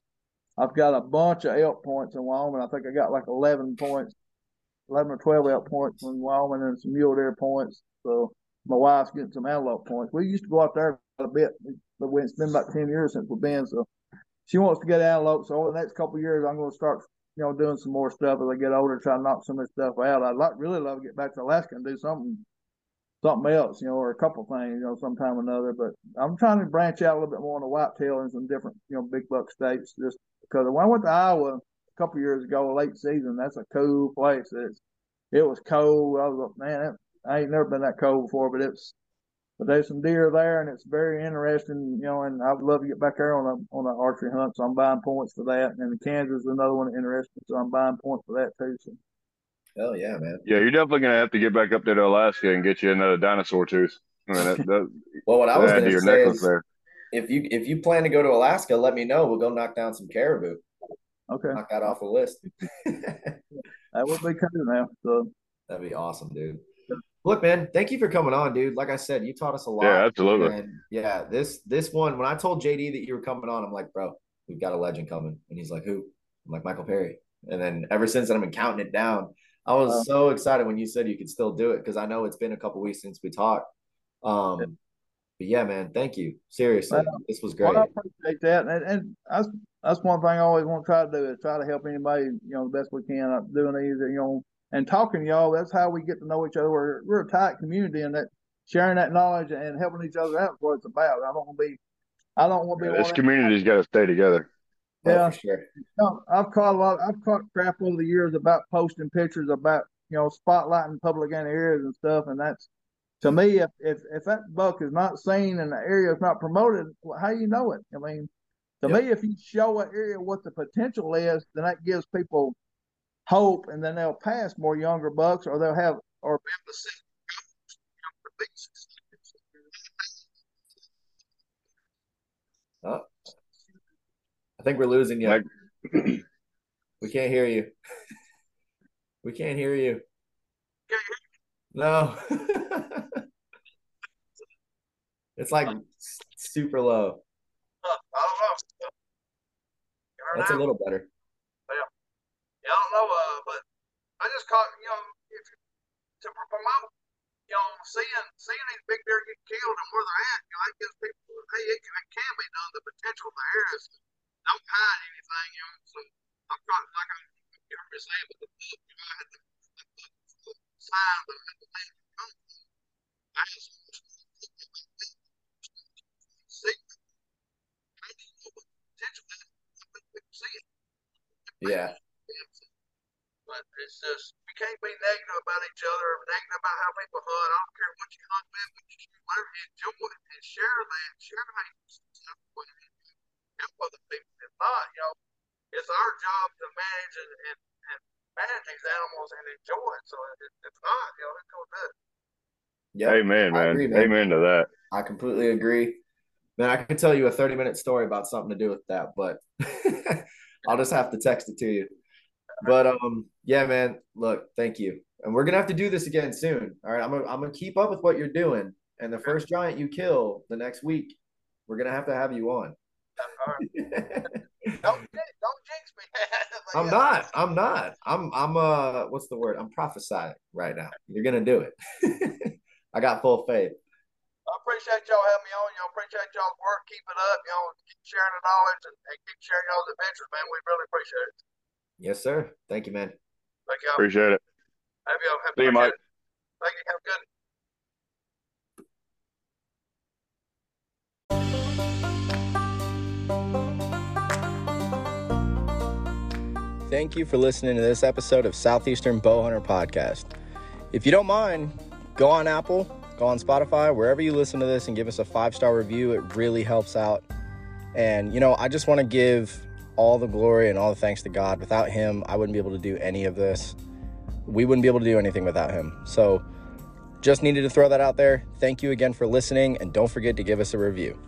Speaker 5: I've got a bunch of elk points in Wyoming. I think I got like 11 points, 11 or 12 elk points in Wyoming and some mule deer points. So my wife's getting some antelope points. We used to go out there a bit, but it's been about 10 years since we've been. So she wants to get antelope. So over the next couple years, I'm going to start, you know, doing some more stuff as I get older, try to knock some of this stuff out. I'd like really love to get back to Alaska and do something, something else, you know, or a couple things, you know, sometime or another. But I'm trying to branch out a little bit more on the whitetail and some different, you know, big buck states. Just because when I went to Iowa a couple years ago, late season, that's a cool place. It's it was cold. I was like, man, it, I ain't never been that cold before, but it's but there's some deer there, and it's very interesting, you know. And I would love to get back there on a on an archery hunt, so I'm buying points for that. And Kansas is another one interesting, so I'm buying points for that too. So
Speaker 6: Hell yeah, man.
Speaker 4: Yeah, you're definitely gonna have to get back up there to Alaska and get you another dinosaur tooth. I mean, that, that,
Speaker 6: Well, what I was
Speaker 4: add to
Speaker 6: gonna
Speaker 4: your
Speaker 6: say
Speaker 4: necklace
Speaker 6: is
Speaker 4: there.
Speaker 6: if you if you plan to go to Alaska, let me know. We'll go knock down some caribou.
Speaker 5: okay,
Speaker 6: Knock that off the list.
Speaker 5: that would be cool now. So
Speaker 6: That'd be awesome, dude. Look, man, thank you for coming on, dude. Like I said, you taught us a lot.
Speaker 4: Yeah, absolutely.
Speaker 6: And yeah, this this one, when I told JD that you were coming on, I'm like, bro, we've got a legend coming. And he's like, who? I'm like, Michael Perry. And then ever since then, I've been counting it down. I was
Speaker 5: Wow.
Speaker 6: so excited when you said you could still do it because I know it's been a couple weeks since we talked. Um, but yeah, man, thank you. Seriously,
Speaker 5: Well,
Speaker 6: this was great.
Speaker 5: Well, I appreciate that, and, and that's that's one thing I always want to try to do is try to help anybody, you know, the best we can. uh, Doing these, you know, and talking to y'all. That's how we get to know each other. We're we're a tight community, and that sharing that knowledge and helping each other out is what it's about. I don't want to be, I don't want to be.
Speaker 4: This community's got to stay together.
Speaker 6: Oh,
Speaker 5: Yeah.
Speaker 6: sure.
Speaker 5: No, I've caught a lot. I've caught crap over the years about posting pictures about you know spotlighting public areas and stuff, and that's to me if if if that buck is not seen and the area is not promoted, well, how you know it? I mean, to
Speaker 6: Yep.
Speaker 5: me, if you show an area what the potential is, then that gives people hope, and then they'll pass more younger bucks, or they'll have or be able to see.
Speaker 6: I think we're losing you.
Speaker 4: Like-
Speaker 6: we can't hear you. We can't hear you. No. it's like super low.
Speaker 5: I don't know.
Speaker 6: That's a little better.
Speaker 5: Yeah, Yeah, I don't know, uh, but I just caught, you know, if you, to promote, you know, seeing seeing these big deer get killed and where they're at, you know, that gives people, hey, it can, it can be done. The potential there is don't hide anything, you know. So I've got, like I you heard me say, with the book, you know, I had the, the, the, the sign that had the land come from. I just see, do you know what potential is? People see it.
Speaker 6: Yeah.
Speaker 5: But it's just we can't be negative about each other, negative about how people hunt. I don't care what you hunt with, what you shoot, whatever you enjoy and share that, share how you stuff with. Help other people. If not, you know, it's our job to manage and, and, and manage these animals and enjoy it. So if it's not, you know, let's go do.
Speaker 6: Yeah.
Speaker 4: Amen, man.
Speaker 6: agree, man.
Speaker 4: Amen to that.
Speaker 6: I completely agree. Man, I could tell you a 30 minute story about something to do with that, but I'll just have to text it to you. But um, yeah, man, look, thank you. And we're gonna have to do this again soon. All right. I'm gonna I'm gonna keep up with what you're doing. And the first giant you kill the next week, we're gonna have to have you on.
Speaker 5: All right. Don't don't jinx me. But
Speaker 6: I'm
Speaker 5: yeah.
Speaker 6: not. I'm not. I'm I'm uh what's the word? I'm prophesying right now. You're gonna do it. I got full faith.
Speaker 5: I appreciate y'all having me on. Y'all appreciate y'all's work. Keep it up. Y'all keep sharing the knowledge and, and keep sharing y'all's adventures, man. We really appreciate it.
Speaker 6: Yes, sir. Thank you, man.
Speaker 5: Thank y'all.
Speaker 4: Appreciate it.
Speaker 5: Have y'all have
Speaker 4: See you, Mike.
Speaker 5: Thank you. Have a good.
Speaker 3: Thank you for listening to this episode of Southeastern Bowhunter Podcast. If you don't mind, go on Apple, go on Spotify, wherever you listen to this, and give us a five star review. It really helps out. And, you know, I just want to give all the glory and all the thanks to God. Without Him, I wouldn't be able to do any of this. We wouldn't be able to do anything without Him. So, just needed to throw that out there. Thank you again for listening, and don't forget to give us a review.